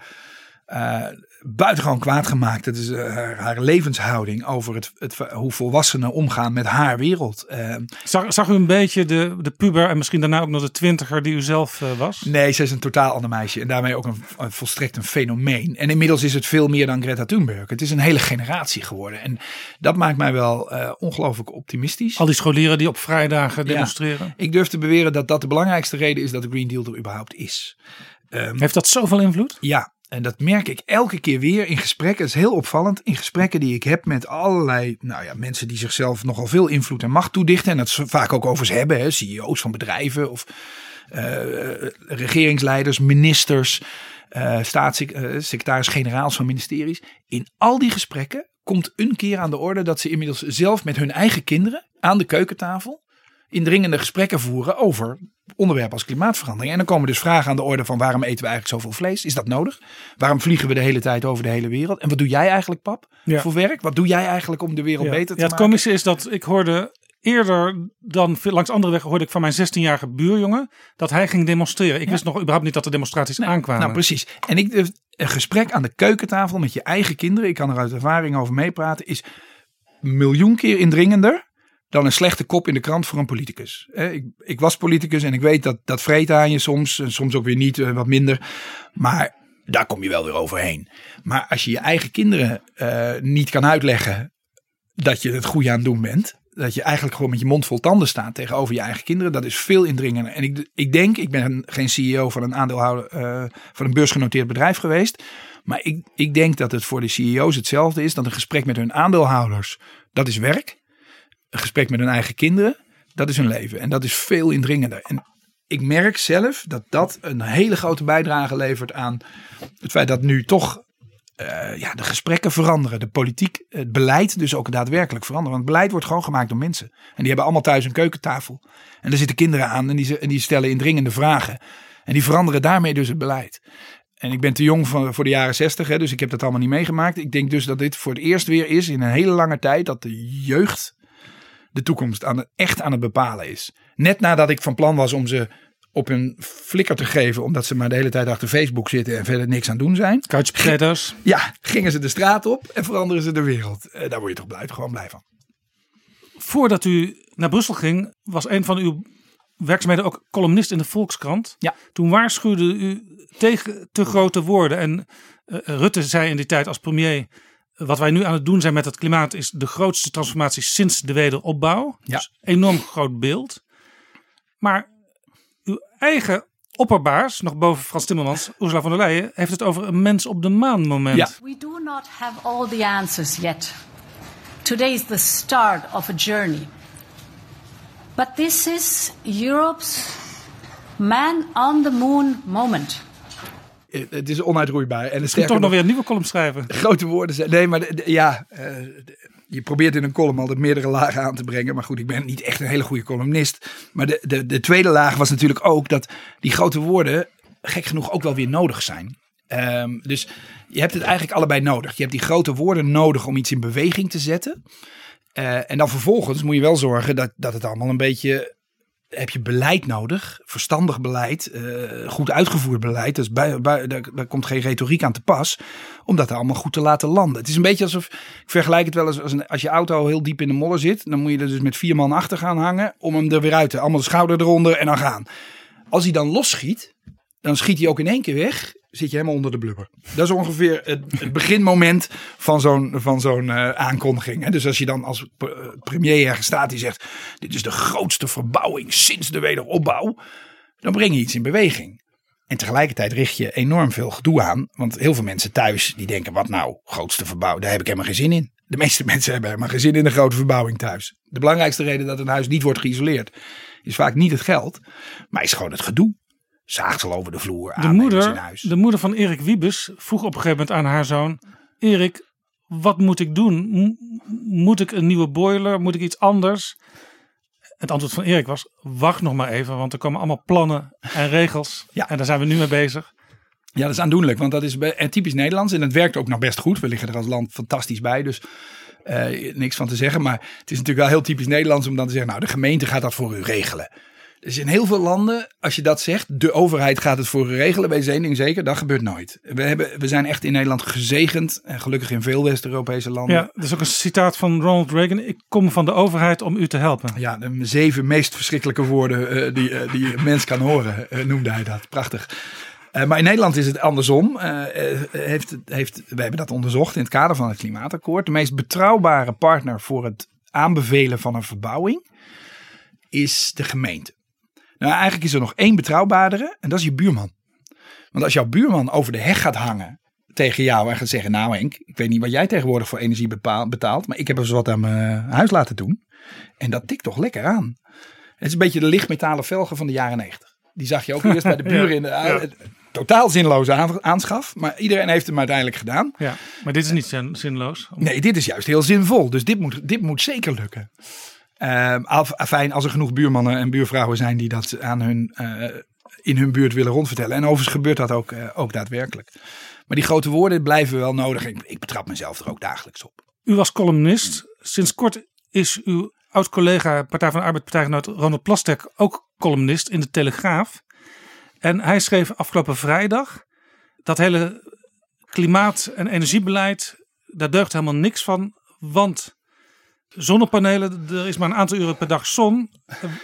uh, buitengewoon kwaad gemaakt. Dat is haar, haar, levenshouding over het, het, hoe volwassenen omgaan met haar wereld. Zag, zag, u een beetje de, de puber en misschien daarna ook nog de twintiger die u zelf was? Nee, ze is een totaal ander meisje. En daarmee ook een, een, volstrekt een fenomeen. En inmiddels is het veel meer dan Greta Thunberg. Het is een hele generatie geworden. En dat maakt mij wel ongelooflijk optimistisch. Al die scholieren die op vrijdagen demonstreren. Ja, ik durf te beweren dat dat de belangrijkste reden is dat de Green Deal er überhaupt is. Um, Heeft dat zoveel invloed? Ja, en dat merk ik elke keer weer in gesprekken. Het is heel opvallend. In gesprekken die ik heb met allerlei nou ja, mensen die zichzelf nogal veel invloed en macht toedichten. En dat ze vaak ook over ze hebben. Hè, CEO's van bedrijven of uh, regeringsleiders, ministers, uh, staatssecretaris-generaals van ministeries. In al die gesprekken komt een keer aan de orde dat ze inmiddels zelf met hun eigen kinderen aan de keukentafel indringende gesprekken voeren over onderwerpen als klimaatverandering. En dan komen dus vragen aan de orde van waarom eten we eigenlijk zoveel vlees? Is dat nodig? Waarom vliegen we de hele tijd over de hele wereld? En wat doe jij eigenlijk, pap, Ja. voor werk? Wat doe jij eigenlijk om de wereld Ja. beter te Ja, het maken? komische is dat ik hoorde eerder dan langs andere weg hoorde ik van mijn 16-jarige buurjongen dat hij ging demonstreren. Ik wist nog überhaupt niet dat de demonstraties aankwamen. Nou, precies. En ik, durf- een gesprek aan de keukentafel met je eigen kinderen, ik kan er uit ervaring over meepraten, is miljoen keer indringender dan een slechte kop in de krant voor een politicus. Ik, ik was politicus en ik weet dat dat vreet aan je soms, en soms ook weer niet, eh, wat minder. Maar daar kom je wel weer overheen. Maar als je je eigen kinderen eh, niet kan uitleggen dat je het goede aan het doen bent. Dat je eigenlijk gewoon met je mond vol tanden staat tegenover je eigen kinderen. Dat is veel indringender. En ik, ik denk, ik ben geen CEO van een aandeelhouder eh, van een beursgenoteerd bedrijf geweest. Maar ik, ik denk dat het voor de CEO's hetzelfde is. Dat een gesprek met hun aandeelhouders, dat is werk. Gesprek met hun eigen kinderen, dat is hun leven. En dat is veel indringender. En ik merk zelf dat dat een hele grote bijdrage levert aan het feit dat nu toch eh, ja, de gesprekken veranderen. De politiek, het beleid dus ook daadwerkelijk veranderen. Want beleid wordt gewoon gemaakt door mensen. En die hebben allemaal thuis een keukentafel. En daar zitten kinderen aan en die, en die stellen indringende vragen. En die veranderen daarmee dus het beleid. En ik ben te jong voor, voor de jaren zestig, dus ik heb dat allemaal niet meegemaakt. Ik denk dus dat dit voor het eerst weer is in een hele lange tijd dat de jeugd de toekomst aan het, echt aan het bepalen is. Net nadat ik van plan was om ze op een flikker te geven, omdat ze maar de hele tijd achter Facebook zitten en verder niks aan doen zijn. Couch potatoes. Ja, gingen ze de straat op en veranderen ze de wereld. Eh, daar word je toch blij, gewoon blij van. Voordat u naar Brussel ging, was een van uw werkzaamheden ook columnist in de Volkskrant. Ja. Toen waarschuwde u tegen te grote woorden. En eh, Rutte zei in die tijd als premier. Wat wij nu aan het doen zijn met het klimaat is de grootste transformatie sinds de wederopbouw. Ja. Dus enorm groot beeld. Maar uw eigen opperbaas, nog boven Frans Timmermans, Ursula von der Leyen, heeft het over een mens op de maan moment. Ja. We do not have all the answers yet. Today is the start of a journey. But this is Europe's man on the moon moment. Eh, Het is onuitroeibaar. En Misschien toch nog nog, weer een nieuwe column schrijven. grote woorden zijn. Nee, maar de- de- ja, eh, de- je probeert in een column altijd meerdere lagen aan te brengen. Maar goed, ik ben niet echt een hele goede columnist. Maar de, de, de tweede laag was natuurlijk ook dat die grote woorden gek genoeg ook wel weer nodig zijn. Ehm, dus je hebt het eigenlijk allebei nodig. Je hebt die grote woorden nodig om iets in beweging te zetten. Eh, en dan vervolgens moet je wel zorgen dat, dat het allemaal een beetje. Heb je beleid nodig, verstandig beleid, eh, goed uitgevoerd beleid. Dus bij, bij, daar, komt geen retoriek aan te pas, om dat allemaal goed te laten landen. Het is een beetje alsof, ik vergelijk het wel eens als, als je auto heel diep in de modder zit, dan moet je er dus met vier man achter gaan hangen om hem er weer uit te, allemaal de schouder eronder en dan gaan. Als hij dan losschiet, dan schiet hij ook in één keer weg. Zit je helemaal onder de blubber. Dat is ongeveer het, het beginmoment van zo'n van zo'n eh, aankondiging. Hè. Dus als je dan als eh, premier ergens staat die zegt: Dit is de grootste verbouwing sinds de wederopbouw. Dan breng je iets in beweging. En tegelijkertijd richt je enorm veel gedoe aan. Want heel veel mensen thuis die denken: Wat nou, grootste verbouwing? Daar heb ik helemaal geen zin in. De meeste mensen hebben helemaal geen zin in een grote verbouwing thuis. De belangrijkste reden dat een huis niet wordt geïsoleerd is vaak niet het geld, maar is gewoon het gedoe. Zaagsel over de vloer, De in moeder, huis. de moeder van Erik Wiebes vroeg op een gegeven moment aan haar zoon: Erik, wat moet ik doen? Moet ik een nieuwe boiler? Moet ik iets anders? Het antwoord van Erik was: wacht nog maar even, want er komen allemaal plannen en regels. En daar zijn we nu mee bezig. Ja, dat is aandoenlijk, want dat is typisch Nederlands. En het werkt ook nog best goed. We liggen er als land fantastisch bij, dus eh, niks van te zeggen. Maar het is natuurlijk wel heel typisch Nederlands om dan te zeggen, nou, de gemeente gaat dat voor u regelen. Dus in heel veel landen, als je dat zegt, de overheid gaat het voor regelen, weet je één ding zeker, dat gebeurt nooit. We, hebben, we zijn echt in Nederland gezegend, en gelukkig in veel West-Europese landen. Ja, dat is ook een citaat van Ronald Reagan. Ik kom van de overheid om u te helpen. Ja, de zeven meest verschrikkelijke woorden eh, die, eh, die een mens kan horen, eh, noemde hij dat. Prachtig. Maar in Nederland is het andersom. Heeft, heeft, we hebben dat onderzocht in het kader van het klimaatakkoord. De meest betrouwbare partner voor het aanbevelen van een verbouwing is de gemeente. Nou, eigenlijk is er nog één betrouwbaardere en dat is je buurman. Want als jouw buurman over de heg gaat hangen tegen jou en gaat zeggen: Nou, Henk, ik weet niet wat jij tegenwoordig voor energie betaalt, maar ik heb eens wat aan mijn huis laten doen. En dat tikt toch lekker aan. Het is een beetje de lichtmetalen velgen van de jaren 90. Die zag je ook eerst bij de buren Ja, in de ja. totaal zinloze aan- aanschaf. Maar iedereen heeft hem uiteindelijk gedaan. Ja, maar dit is niet zin- zinloos. Nee, dit is juist heel zinvol. Dus dit moet, dit moet zeker lukken. Ehm fijn als er genoeg buurmannen en buurvrouwen zijn die dat aan hun, eh, in hun buurt willen rondvertellen. En overigens gebeurt dat ook, eh, ook daadwerkelijk. Maar die grote woorden blijven wel nodig. Ik, betrap mezelf er ook dagelijks op. U was columnist. Sinds kort is uw oud-collega Partij van de Arbeid, partijgenoot Ronald Plasterk ook columnist in de Telegraaf. En hij schreef afgelopen vrijdag dat hele klimaat- en energiebeleid, daar deugt helemaal niks van. Want zonnepanelen, er is maar een aantal uren per dag zon.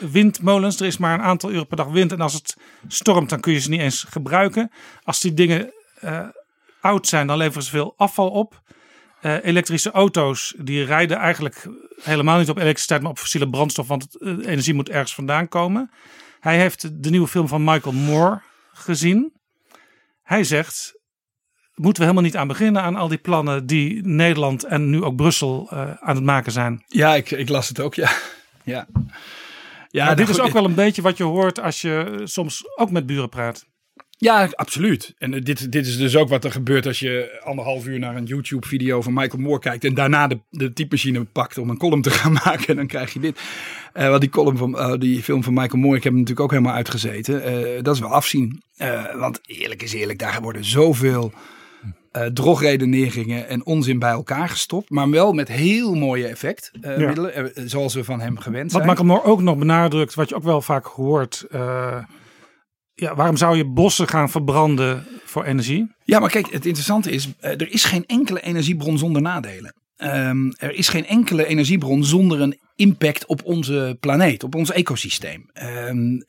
Windmolens, er is maar een aantal uren per dag wind. En als het stormt, dan kun je ze niet eens gebruiken. Als die dingen eh, oud zijn, dan leveren ze veel afval op. Eh, elektrische auto's die rijden eigenlijk helemaal niet op elektriciteit, maar op fossiele brandstof, want eh, energie moet ergens vandaan komen. Hij heeft de nieuwe film van Michael Moore gezien. Hij zegt: moeten we helemaal niet aan beginnen aan al die plannen die Nederland en nu ook Brussel eh, aan het maken zijn. Ja, ik, ik las het ook, ja. Ja, ja maar dit nou is ook wel een beetje wat je hoort als je soms ook met buren praat. Ja, absoluut. En eh, dit, dit is dus ook wat er gebeurt als je anderhalf uur naar een YouTube-video van Michael Moore kijkt. En daarna de, de typemachine pakt om een column te gaan maken. En dan krijg je dit. Eh want die column van die film van Michael Moore, ik heb hem natuurlijk ook helemaal uitgezeten. Dat is wel afzien. Want eerlijk is eerlijk, daar worden zoveel eh drogredeneringen en onzin bij elkaar gestopt. Maar wel met heel mooie effectmiddelen. eh, zoals we van hem gewend Wat zijn. Michael Moore ook nog benadrukt, wat je ook wel vaak hoort. eh, ja, waarom zou je bossen gaan verbranden voor energie? Ja, maar kijk, het interessante is, eh, er is geen enkele energiebron zonder nadelen. Ehm, er is geen enkele energiebron zonder een impact op onze planeet, op ons ecosysteem. Ehm,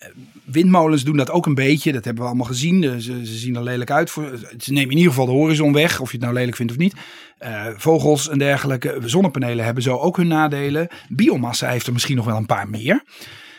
windmolens doen dat ook een beetje, dat hebben we allemaal gezien. De- Ze, ze zien er lelijk uit. Voor, ze nemen in ieder geval de horizon weg, of je het nou lelijk vindt of niet. Eh, vogels en dergelijke, zonnepanelen hebben zo ook hun nadelen. Biomassa heeft er misschien nog wel een paar meer.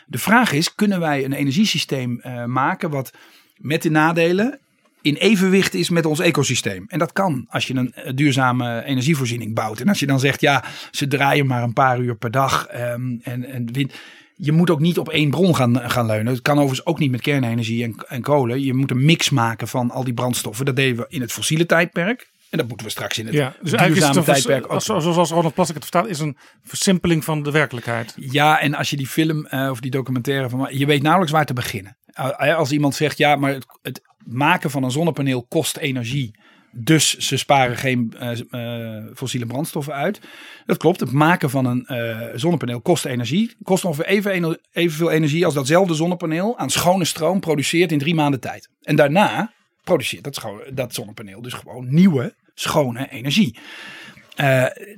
De vraag is, kunnen wij een energiesysteem eh, maken wat met de nadelen in evenwicht is met ons ecosysteem. En dat kan als je een eh, duurzame energievoorziening bouwt. En als je dan zegt, ja, ze draaien maar een paar uur per dag ehm, en, en wind. Je moet ook niet op één bron gaan, gaan leunen. Het kan overigens ook niet met kernenergie en, en kolen. Je moet een mix maken van al die brandstoffen. Dat deden we in het fossiele tijdperk. En dat moeten we straks in het Ja, dus is duurzame het tijdperk ook als- zoals Ronald Plasterk het vertaalt, is een versimpeling van de werkelijkheid. Ja, en als je die film eh, of die documentaire van. Je weet nauwelijks waar te beginnen. Uh, Als iemand zegt, ja, maar het, het maken van een zonnepaneel kost energie. Dus ze sparen geen eh, eh, fossiele brandstoffen uit. Dat klopt. Het maken van een eh, zonnepaneel kost energie. Kost ongeveer even, evenveel energie als datzelfde zonnepaneel aan schone stroom produceert in drie maanden tijd. En daarna produceert dat, dat zonnepaneel dus gewoon nieuwe, schone energie.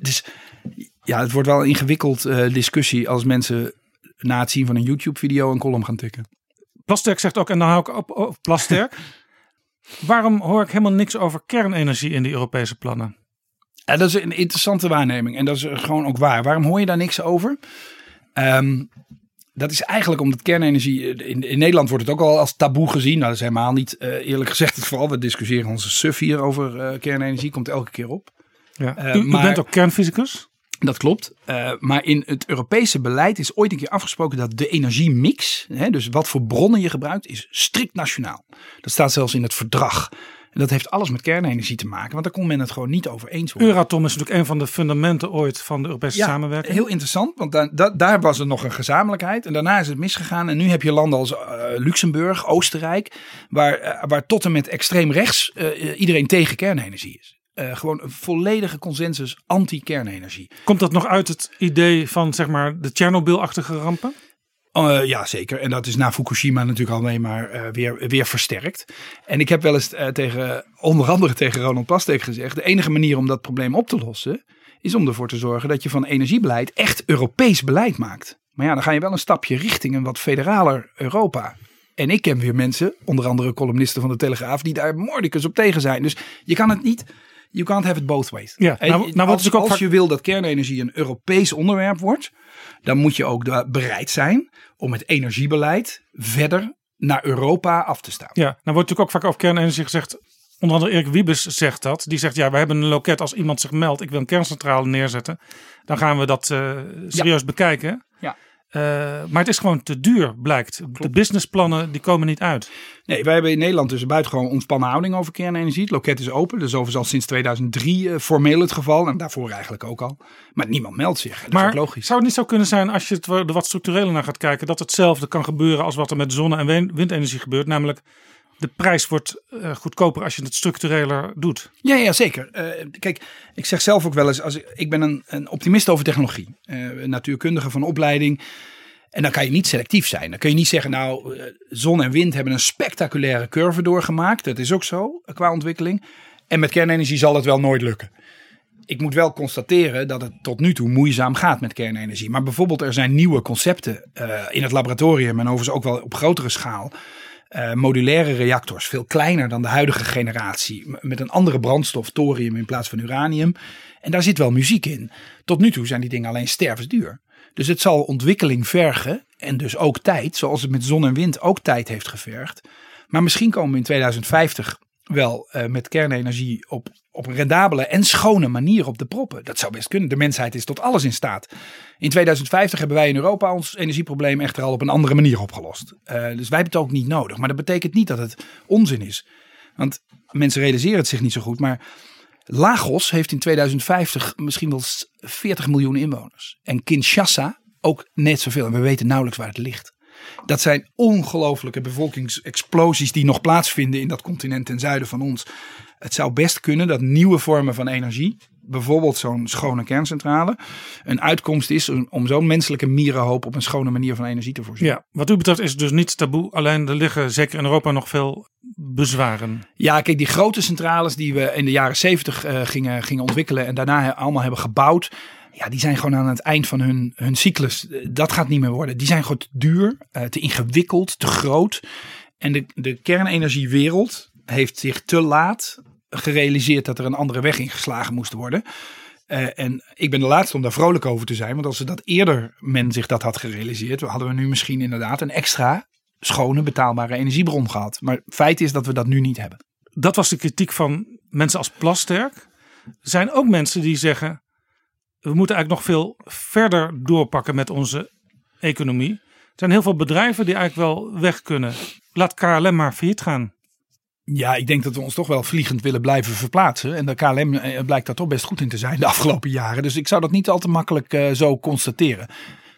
Dus ja, het wordt wel een ingewikkeld discussie als mensen na het zien van een YouTube-video een column gaan tikken. Plasterk zegt ook, en dan hou ik op, op Plasterk. Waarom hoor ik helemaal niks over kernenergie in die Europese plannen? Ja, dat is een interessante waarneming. En dat is gewoon ook waar. Waarom hoor je daar niks over? Ehm, dat is eigenlijk omdat kernenergie. In, in Nederland wordt het ook al als taboe gezien. Nou, dat is helemaal niet uh, eerlijk gezegd het vooral. We discussiëren onze suf hier over uh, kernenergie. Komt elke keer op. Ja. Uh, u, u maar, bent ook kernfysicus? Dat klopt. Uh, maar in het Europese beleid is ooit een keer afgesproken dat de energiemix, hè, dus wat voor bronnen je gebruikt, is strikt nationaal. Dat staat zelfs in het verdrag. En dat heeft alles met kernenergie te maken, want daar kon men het gewoon niet over eens worden. Euratom is natuurlijk een van de fundamenten ooit van de Europese ja, samenwerking. Heel interessant, want daar, was er nog een gezamenlijkheid. En daarna is het misgegaan. En nu heb je landen als uh, Luxemburg, Oostenrijk, waar, uh, waar tot en met extreem rechts uh, iedereen tegen kernenergie is. Uh, gewoon een volledige consensus anti-kernenergie. Komt dat nog uit het idee van zeg maar de Tsjernobyl-achtige rampen? Uh, ja, zeker. En dat is na Fukushima natuurlijk alleen maar uh, weer, weer versterkt. En ik heb wel eens tegen, onder andere tegen Ronald Plasterk gezegd: de enige manier om dat probleem op te lossen is om ervoor te zorgen dat je van energiebeleid echt Europees beleid maakt. Maar ja, dan ga je wel een stapje richting een wat federaler Europa. En ik ken weer mensen, onder andere columnisten van de Telegraaf, die daar mordicus op tegen zijn. Dus je kan het niet. You can't have it both ways. Ja, nou, nou, als, als je wil dat kernenergie een Europees onderwerp wordt, dan moet je ook bereid zijn om het energiebeleid verder naar Europa af te staan. Ja, nou wordt natuurlijk ook vaak over kernenergie gezegd. Onder andere Erik Wiebes zegt dat. Die zegt, ja, we hebben een loket als iemand zich meldt. Ik wil een kerncentrale neerzetten. Dan gaan we dat uh, serieus ja. bekijken. Ja. Uh, maar het is gewoon te duur, blijkt. Klopt. De businessplannen die komen niet uit. Nee, wij hebben in Nederland dus een buitengewoon ontspannen houding over kernenergie. Het loket is open, dus overigens al sinds 2003 uh, formeel het geval. En daarvoor eigenlijk ook al. Maar niemand meldt zich. Dat maar is ook logisch. zou het niet zo kunnen zijn, als je het er wat structureler naar gaat kijken, dat hetzelfde kan gebeuren als wat er met zonne- en windenergie gebeurt? Namelijk, de prijs wordt uh, goedkoper als je het structureler doet. Ja, ja zeker. Uh, kijk, ik zeg zelf ook wel eens, als ik, ik ben een, een optimist over technologie. Uh, natuurkundige van opleiding. En dan kan je niet selectief zijn. Dan kun je niet zeggen, nou, zon en wind hebben een spectaculaire curve doorgemaakt. Dat is ook zo qua ontwikkeling. En met kernenergie zal het wel nooit lukken. Ik moet wel constateren dat het tot nu toe moeizaam gaat met kernenergie. Maar bijvoorbeeld er zijn nieuwe concepten in het laboratorium en overigens ook wel op grotere schaal. Uh, modulaire reactors, veel kleiner dan de huidige generatie, met een andere brandstof, thorium in plaats van uranium. En daar zit wel muziek in. Tot nu toe zijn die dingen alleen stervensduur. Dus het zal ontwikkeling vergen en dus ook tijd, zoals het met zon en wind ook tijd heeft gevergd. Maar misschien komen we in 2050 wel uh, met kernenergie op, op een rendabele en schone manier op de proppen. Dat zou best kunnen. De mensheid is tot alles in staat. In 2050 hebben wij in Europa ons energieprobleem echter al op een andere manier opgelost. Uh, dus wij hebben het ook niet nodig. Maar dat betekent niet dat het onzin is. Want mensen realiseren het zich niet zo goed. Maar Lagos heeft in 2050 misschien wel 40 miljoen inwoners. En Kinshasa ook net zoveel. En we weten nauwelijks waar het ligt. Dat zijn ongelofelijke bevolkingsexplosies die nog plaatsvinden in dat continent ten zuiden van ons. Het zou best kunnen dat nieuwe vormen van energie, bijvoorbeeld zo'n schone kerncentrale, een uitkomst is om zo'n menselijke mierenhoop op een schone manier van energie te voorzien. Ja, wat u betreft is het dus niet taboe. Alleen er liggen zeker in Europa nog veel bezwaren. Ja, kijk, die grote centrales die we in de jaren zeventig uh, gingen, gingen ontwikkelen en daarna allemaal hebben gebouwd ja, die zijn gewoon aan het eind van hun, hun cyclus. Dat gaat niet meer worden. Die zijn gewoon te duur, te ingewikkeld, te groot. En de, de kernenergiewereld heeft zich te laat gerealiseerd dat er een andere weg ingeslagen moest worden. Uh, en ik ben de laatste om daar vrolijk over te zijn. Want als ze dat eerder men zich dat had gerealiseerd, hadden we nu misschien inderdaad een extra schone betaalbare energiebron gehad. Maar feit is dat we dat nu niet hebben. Dat was de kritiek van mensen als Plasterk. Er zijn ook mensen die zeggen we moeten eigenlijk nog veel verder doorpakken met onze economie. Er zijn heel veel bedrijven die eigenlijk wel weg kunnen. Laat KLM maar failliet gaan. Ja, ik denk dat we ons toch wel vliegend willen blijven verplaatsen. En de KLM blijkt daar toch best goed in te zijn de afgelopen jaren. Dus ik zou dat niet al te makkelijk uh, zo constateren.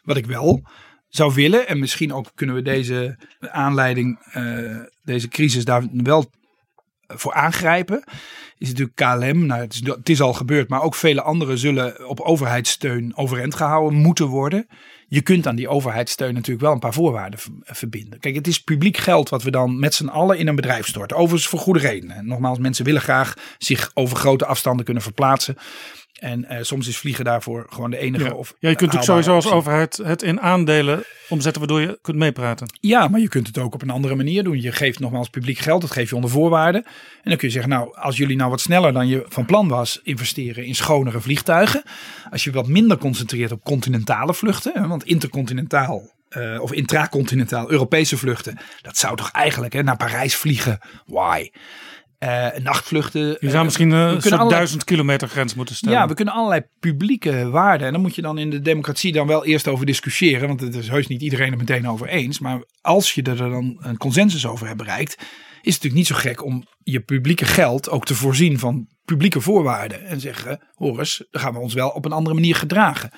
Wat ik wel zou willen, en misschien ook kunnen we deze aanleiding, uh, deze crisis daar wel voor aangrijpen, is natuurlijk KLM. Nou, het is, al gebeurd, maar ook vele anderen zullen op overheidssteun overeind gehouden moeten worden. Je kunt aan die overheidssteun natuurlijk wel een paar voorwaarden verbinden. Kijk, het is publiek geld wat we dan met z'n allen in een bedrijf storten. Overigens voor goede redenen. Nogmaals, mensen willen graag zich over grote afstanden kunnen verplaatsen. En eh, soms is vliegen daarvoor gewoon de enige. Ja. Of ja, je kunt natuurlijk haalbare sowieso als overheid het in aandelen omzetten waardoor je kunt meepraten. Ja, maar je kunt het ook op een andere manier doen. Je geeft nogmaals publiek geld, dat geef je onder voorwaarden. En dan kun je zeggen, nou, als jullie nou wat sneller dan je van plan was investeren in schonere vliegtuigen. Als je wat minder concentreert op continentale vluchten, hè, want intercontinentaal eh, of intracontinentaal Europese vluchten, dat zou toch eigenlijk hè, naar Parijs vliegen. Why? Eh, nachtvluchten. Je eh, zou misschien we een soort allerlei- duizend kilometer grens moeten stellen. ja, we kunnen allerlei publieke waarden. En dan moet je dan in de democratie dan wel eerst over discussiëren. Want het is heus niet iedereen het meteen over eens. Maar als je er dan een consensus over hebt bereikt. Is het natuurlijk niet zo gek om je publieke geld ook te voorzien van publieke voorwaarden. En zeggen, hoor eens, dan gaan we ons wel op een andere manier gedragen.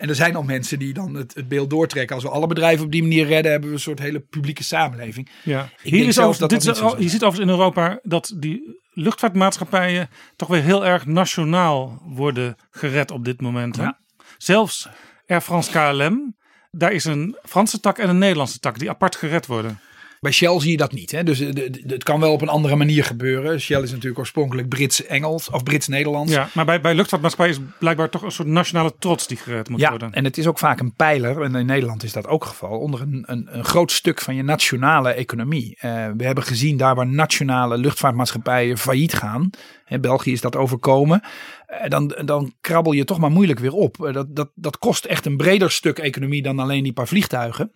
En er zijn al mensen die dan het, het beeld doortrekken. Als we alle bedrijven op die manier redden, hebben we een soort hele publieke samenleving. Ja. Ik Hier denk is zelfs over, dat dit dat al- je ziet overigens in Europa dat die luchtvaartmaatschappijen toch weer heel erg nationaal worden gered op dit moment. Hè? Ja. Zelfs Air France KLM, daar is een Franse tak en een Nederlandse tak die apart gered worden. Bij Shell zie je dat niet. Hè? Dus de- de- de- het kan wel op een andere manier gebeuren. Shell is natuurlijk oorspronkelijk Brits-Engels of Brits-Nederlands. Ja, maar bij, bij luchtvaartmaatschappijen is blijkbaar toch een soort nationale trots die gered moet Ja, worden. en het is ook vaak een pijler, en in Nederland is dat ook het geval, onder een, een, een groot stuk van je nationale economie. Eh, we hebben gezien daar waar nationale luchtvaartmaatschappijen failliet gaan, hè, België is dat overkomen, eh, dan, dan krabbel je toch maar moeilijk weer op. Eh, dat, dat, dat kost echt een breder stuk economie dan alleen die paar vliegtuigen.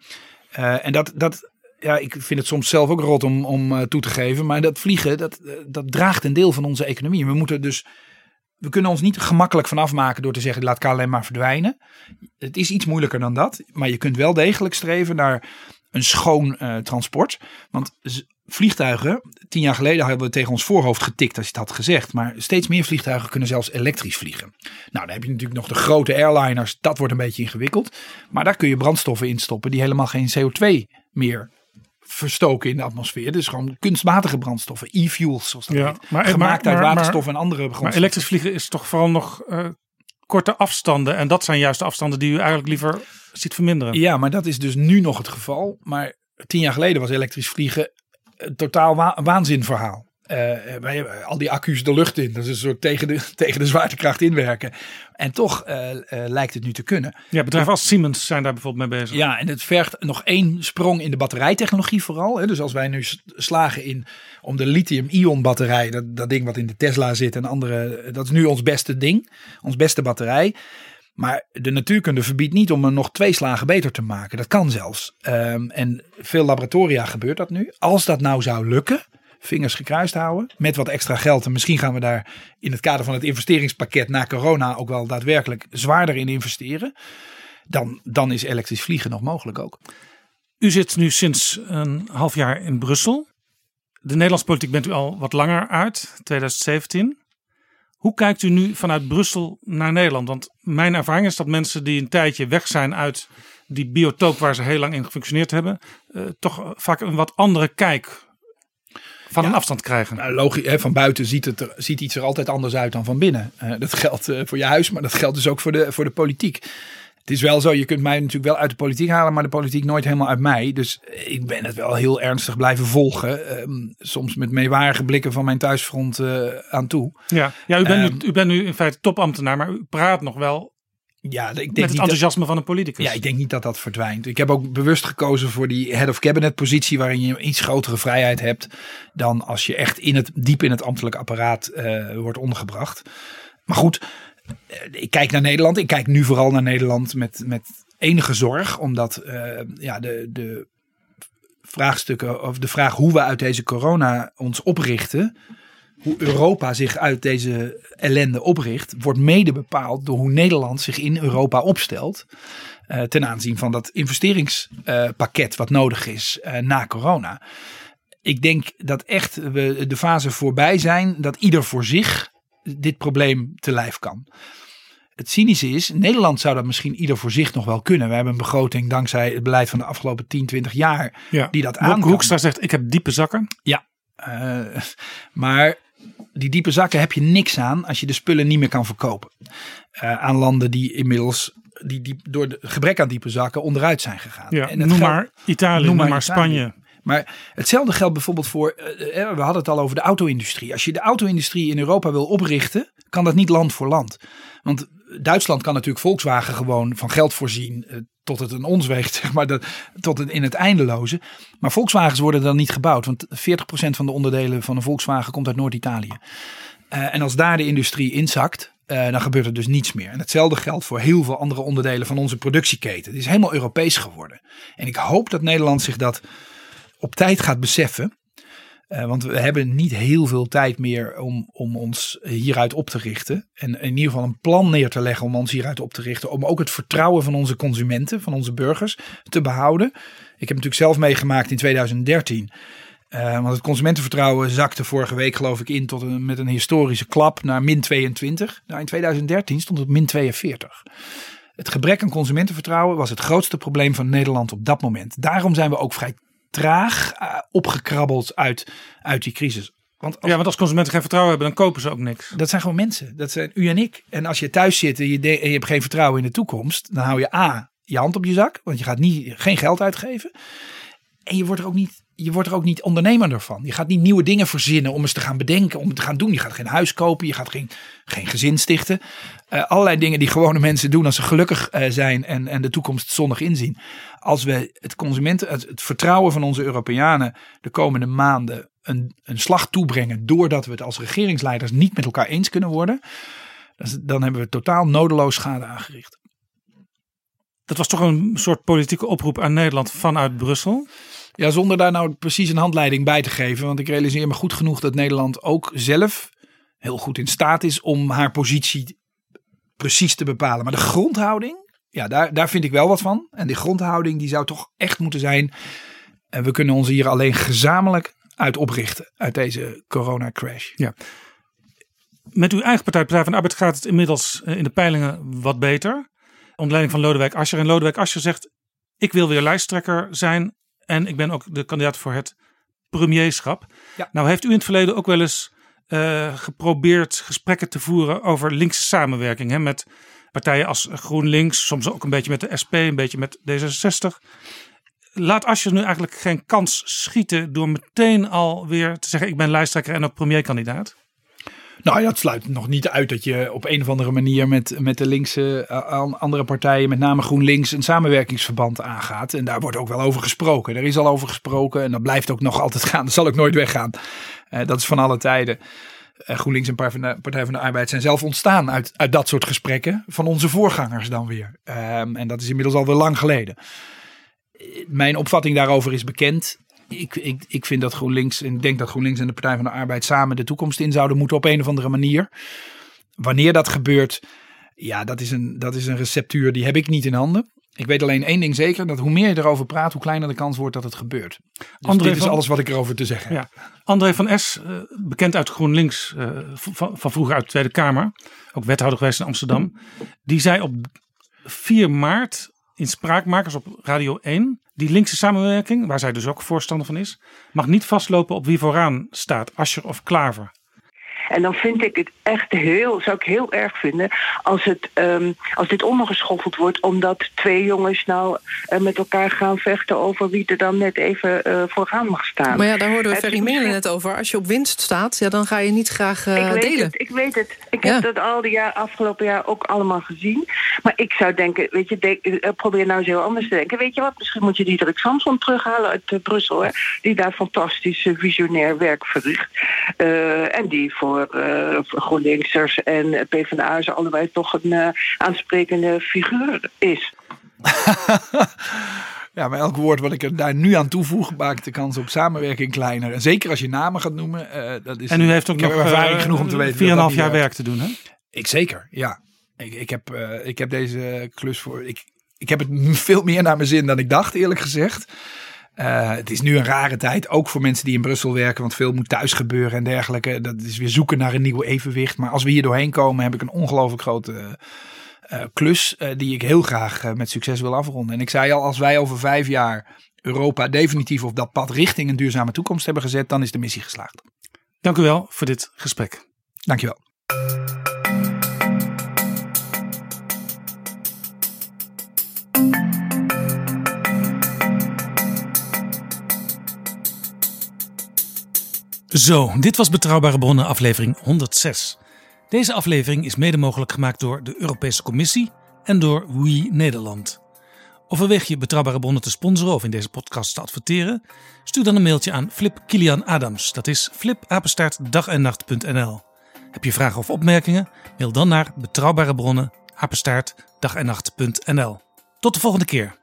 Eh, en dat, dat, ja, ik vind het soms zelf ook rot om, om eh, toe te geven, maar dat vliegen, dat, eh, dat draagt een deel van onze economie. We moeten dus we kunnen ons niet gemakkelijk van afmaken door te zeggen laat KLM maar verdwijnen. Het is iets moeilijker dan dat. Maar je kunt wel degelijk streven naar een schoon eh, transport. Want vliegtuigen, tien jaar geleden hadden we tegen ons voorhoofd getikt als je het had gezegd. Maar steeds meer vliegtuigen kunnen zelfs elektrisch vliegen. Nou, dan heb je natuurlijk nog de grote airliners. Dat wordt een beetje ingewikkeld. Maar daar kun je brandstoffen in stoppen die helemaal geen CO2 meer verstoken in de atmosfeer. Dus gewoon kunstmatige brandstoffen, e-fuels zoals dat Ja, heet. maar- Gemaakt maar- uit maar- waterstof en andere grondstoffen. Maar elektrisch vliegen is toch vooral nog eh, korte afstanden. En dat zijn juist de afstanden die u eigenlijk liever ziet verminderen. Ja, maar dat is dus nu nog het geval. Maar tien jaar geleden was elektrisch vliegen een totaal wa waanzinverhaal. Wij hebben al die accu's de lucht in. Dat is een soort tegen de, tegen de zwaartekracht inwerken. En toch eh, eh, lijkt het nu te kunnen. Ja, bedrijven als Siemens zijn daar bijvoorbeeld mee bezig. Ja, en het vergt nog één sprong in de batterijtechnologie vooral. Hè. Dus als wij nu slagen in om de lithium-ion batterij, dat, dat ding wat in de Tesla zit en andere, dat is nu ons beste ding, ons beste batterij. Maar de natuurkunde verbiedt niet om er nog twee slagen beter te maken. Dat kan zelfs. Ehm, en veel laboratoria gebeurt dat nu. Als dat nou zou lukken, vingers gekruist houden, met wat extra geld. En misschien gaan we daar in het kader van het investeringspakket na corona ook wel daadwerkelijk zwaarder in investeren. Dan, dan is elektrisch vliegen nog mogelijk ook. U zit nu sinds een half jaar in Brussel. De Nederlandse politiek bent u al wat langer uit, 2017. Hoe kijkt u nu vanuit Brussel naar Nederland? Want mijn ervaring is dat mensen die een tijdje weg zijn uit die biotoop waar ze heel lang in gefunctioneerd hebben, eh, toch vaak een wat andere kijk van een afstand krijgen. Nou, logisch, hè, van buiten ziet, het er, ziet iets er altijd anders uit dan van binnen. Eh, dat geldt eh, voor je huis, maar dat geldt dus ook voor de, voor de politiek. Het is wel zo, je kunt mij natuurlijk wel uit de politiek halen, maar de politiek nooit helemaal uit mij. Dus ik ben het wel heel ernstig blijven volgen. ehm, soms met meewarige blikken van mijn thuisfront eh, aan toe. Ja, ja u, bent Ehm, nu, u bent nu in feite topambtenaar, maar u praat nog wel Ja, ik denk met niet het dat- enthousiasme van een politicus. Ja, ik denk niet dat dat verdwijnt. Ik heb ook bewust gekozen voor die head of cabinet positie waarin je iets grotere vrijheid hebt dan als je echt in het, diep in het ambtelijk apparaat eh, wordt ondergebracht. Maar goed, eh, ik kijk naar Nederland. Ik kijk nu vooral naar Nederland met, met enige zorg, omdat eh, ja, de, de vraagstukken of de vraag hoe we uit deze corona ons oprichten, hoe Europa zich uit deze ellende opricht, wordt mede bepaald door hoe Nederland zich in Europa opstelt. eh, ten aanzien van dat investeringspakket wat nodig is eh, na corona. Ik denk dat echt we de fase voorbij zijn dat ieder voor zich dit probleem te lijf kan. Het cynische is, Nederland zou dat misschien ieder voor zich nog wel kunnen. We hebben een begroting dankzij het beleid van de afgelopen 10, 20 jaar Ja. die dat aan. Hoekstra zegt, ik heb diepe zakken. Ja, eh, maar die diepe zakken heb je niks aan als je de spullen niet meer kan verkopen. Eh, aan landen die inmiddels die, die door het gebrek aan diepe zakken onderuit zijn gegaan. Ja, En noem maar Italië, noem, maar, Italië. Spanje. Maar hetzelfde geldt bijvoorbeeld voor, eh, eh, we hadden het al over de auto-industrie. Als je de auto-industrie in Europa wil oprichten, kan dat niet land voor land. Want Duitsland kan natuurlijk Volkswagen gewoon van geld voorzien tot het een ons weegt, zeg maar, dat, tot in het eindeloze. Maar Volkswagens worden dan niet gebouwd, want 40% van de onderdelen van een Volkswagen komt uit Noord-Italië. Eh, en als daar de industrie inzakt, eh, dan gebeurt er dus niets meer. En hetzelfde geldt voor heel veel andere onderdelen van onze productieketen. Het is helemaal Europees geworden. En ik hoop dat Nederland zich dat op tijd gaat beseffen. Eh, want we hebben niet heel veel tijd meer om, om ons hieruit op te richten. En in ieder geval een plan neer te leggen om ons hieruit op te richten. Om ook het vertrouwen van onze consumenten, van onze burgers, te behouden. Ik heb natuurlijk zelf meegemaakt in 2013. Uh, want het consumentenvertrouwen zakte vorige week geloof ik in tot met een historische klap naar min 22. Nou, in 2013 stond het min 42. Het gebrek aan consumentenvertrouwen was het grootste probleem van Nederland op dat moment. Daarom zijn we ook vrij traag uh, opgekrabbeld uit, uit die crisis. Want als, ja, want als consumenten geen vertrouwen hebben, dan kopen ze ook niks. Dat zijn gewoon mensen. Dat zijn u en ik. En als je thuis zit en je, en je hebt geen vertrouwen in de toekomst, dan hou je A, je hand op je zak, want je gaat niet, geen geld uitgeven. En je wordt er ook niet je wordt er ook niet ondernemer van. Je gaat niet nieuwe dingen verzinnen om eens te gaan bedenken, om te gaan doen. Je gaat geen huis kopen, je gaat geen, geen gezin stichten. Uh, allerlei dingen die gewone mensen doen als ze gelukkig uh, zijn en, en de toekomst zonnig inzien. Als we het consumenten, het, het, vertrouwen van onze Europeanen de komende maanden een, een slag toebrengen, doordat we het als regeringsleiders niet met elkaar eens kunnen worden, dan hebben we totaal nodeloos schade aangericht. Dat was toch een soort politieke oproep aan Nederland vanuit Brussel? Ja, zonder daar nou precies een handleiding bij te geven. Want ik realiseer me goed genoeg dat Nederland ook zelf heel goed in staat is om haar positie precies te bepalen. Maar de grondhouding, ja, daar, daar vind ik wel wat van. En die grondhouding die zou toch echt moeten zijn. En we kunnen ons hier alleen gezamenlijk uit oprichten uit deze corona-crash. Ja. Met uw eigen partij, Partij van de Arbeid, gaat het inmiddels eh, in de peilingen wat beter. Onder leiding van Lodewijk Asscher. En Lodewijk Asscher zegt: Ik wil weer lijsttrekker zijn en ik ben ook de kandidaat voor het premierschap. Ja. Nou heeft u in het verleden ook wel eens uh, geprobeerd gesprekken te voeren over linkse samenwerking. Hè, met partijen als GroenLinks, soms ook een beetje met de SP, een beetje met D66. Laat Asje nu eigenlijk geen kans schieten door meteen alweer te zeggen ik ben lijsttrekker en ook premierkandidaat? Nou, dat sluit nog niet uit dat je op een of andere manier met, met de linkse uh, andere partijen, met name GroenLinks, een samenwerkingsverband aangaat. En daar wordt ook wel over gesproken. Er is al over gesproken en dat blijft ook nog altijd gaan. Dat zal ook nooit weggaan. Uh, dat is van alle tijden. Uh, GroenLinks en Partij van de Arbeid zijn zelf ontstaan uit, uit dat soort gesprekken van onze voorgangers dan weer. Um, en dat is inmiddels alweer lang geleden. Mijn opvatting daarover is bekend ik, ik, ik vind dat GroenLinks, en ik denk dat GroenLinks en de Partij van de Arbeid samen de toekomst in zouden moeten op een of andere manier. Wanneer dat gebeurt, ja, dat is een, dat is een receptuur die heb ik niet in handen. Ik weet alleen één ding zeker, dat hoe meer je erover praat, hoe kleiner de kans wordt dat het gebeurt. Dus André dit is alles wat ik erover te zeggen heb. Ja. André van S, uh, bekend uit GroenLinks, uh, van, van vroeger uit de Tweede Kamer, ook wethouder geweest in Amsterdam. Die zei op 4 maart in Spraakmakers op Radio 1 die linkse samenwerking, waar zij dus ook voorstander van is, mag niet vastlopen op wie vooraan staat, Ascher of Klaver. En dan vind ik het echt heel, zou ik heel erg vinden als, het, um, als dit ondergeschoffeld wordt omdat twee jongens nou uh, met elkaar gaan vechten over wie er dan net even uh, vooraan mag staan. Maar ja, daar hoorden we Ferry Menen net over. Als je op winst staat, ja, dan ga je niet graag uh, ik weet delen. Het, ik weet het. Ik ja. heb dat al die jaar, afgelopen jaar ook allemaal gezien. Maar ik zou denken, weet je, probeer nou eens heel anders te denken. Weet je wat, misschien moet je Diederik Samson terughalen uit Brussel, hè, die daar fantastisch visionair werk verricht. en die voor voor uh, GroenLinksers en PvdA's allebei toch een uh, aansprekende figuur is. Ja, maar elk woord wat ik er daar nu aan toevoeg, maakt de kans op samenwerking kleiner. En zeker als je namen gaat noemen. Uh, dat is, en u heeft ook nog ervaring genoeg om te weten. 4,5 jaar werk te doen, hè? Ik zeker, ja. Ik, ik, heb, uh, ik heb deze klus voor. Ik, ik heb het veel meer naar mijn zin dan ik dacht, eerlijk gezegd. Uh, het is nu een rare tijd, ook voor mensen die in Brussel werken, want veel moet thuis gebeuren en dergelijke. Dat is weer zoeken naar een nieuw evenwicht. Maar als we hier doorheen komen, heb ik een ongelooflijk grote uh, klus uh, die ik heel graag met succes wil afronden. En ik zei al, als wij over vijf jaar Europa definitief op dat pad richting een duurzame toekomst hebben gezet, dan is de missie geslaagd. Dank u wel voor dit gesprek. Dank je wel. Zo, dit was Betrouwbare Bronnen aflevering 106. Deze aflevering is mede mogelijk gemaakt door de Europese Commissie en door We Nederland. Overweeg je Betrouwbare Bronnen te sponsoren of in deze podcast te adverteren? Stuur dan een mailtje aan Flip Kilian Adams. Dat is flipapenstaartdagennacht.nl. Heb je vragen of opmerkingen? Mail dan naar Betrouwbare apenstaartdagennacht.nl. Tot de volgende keer.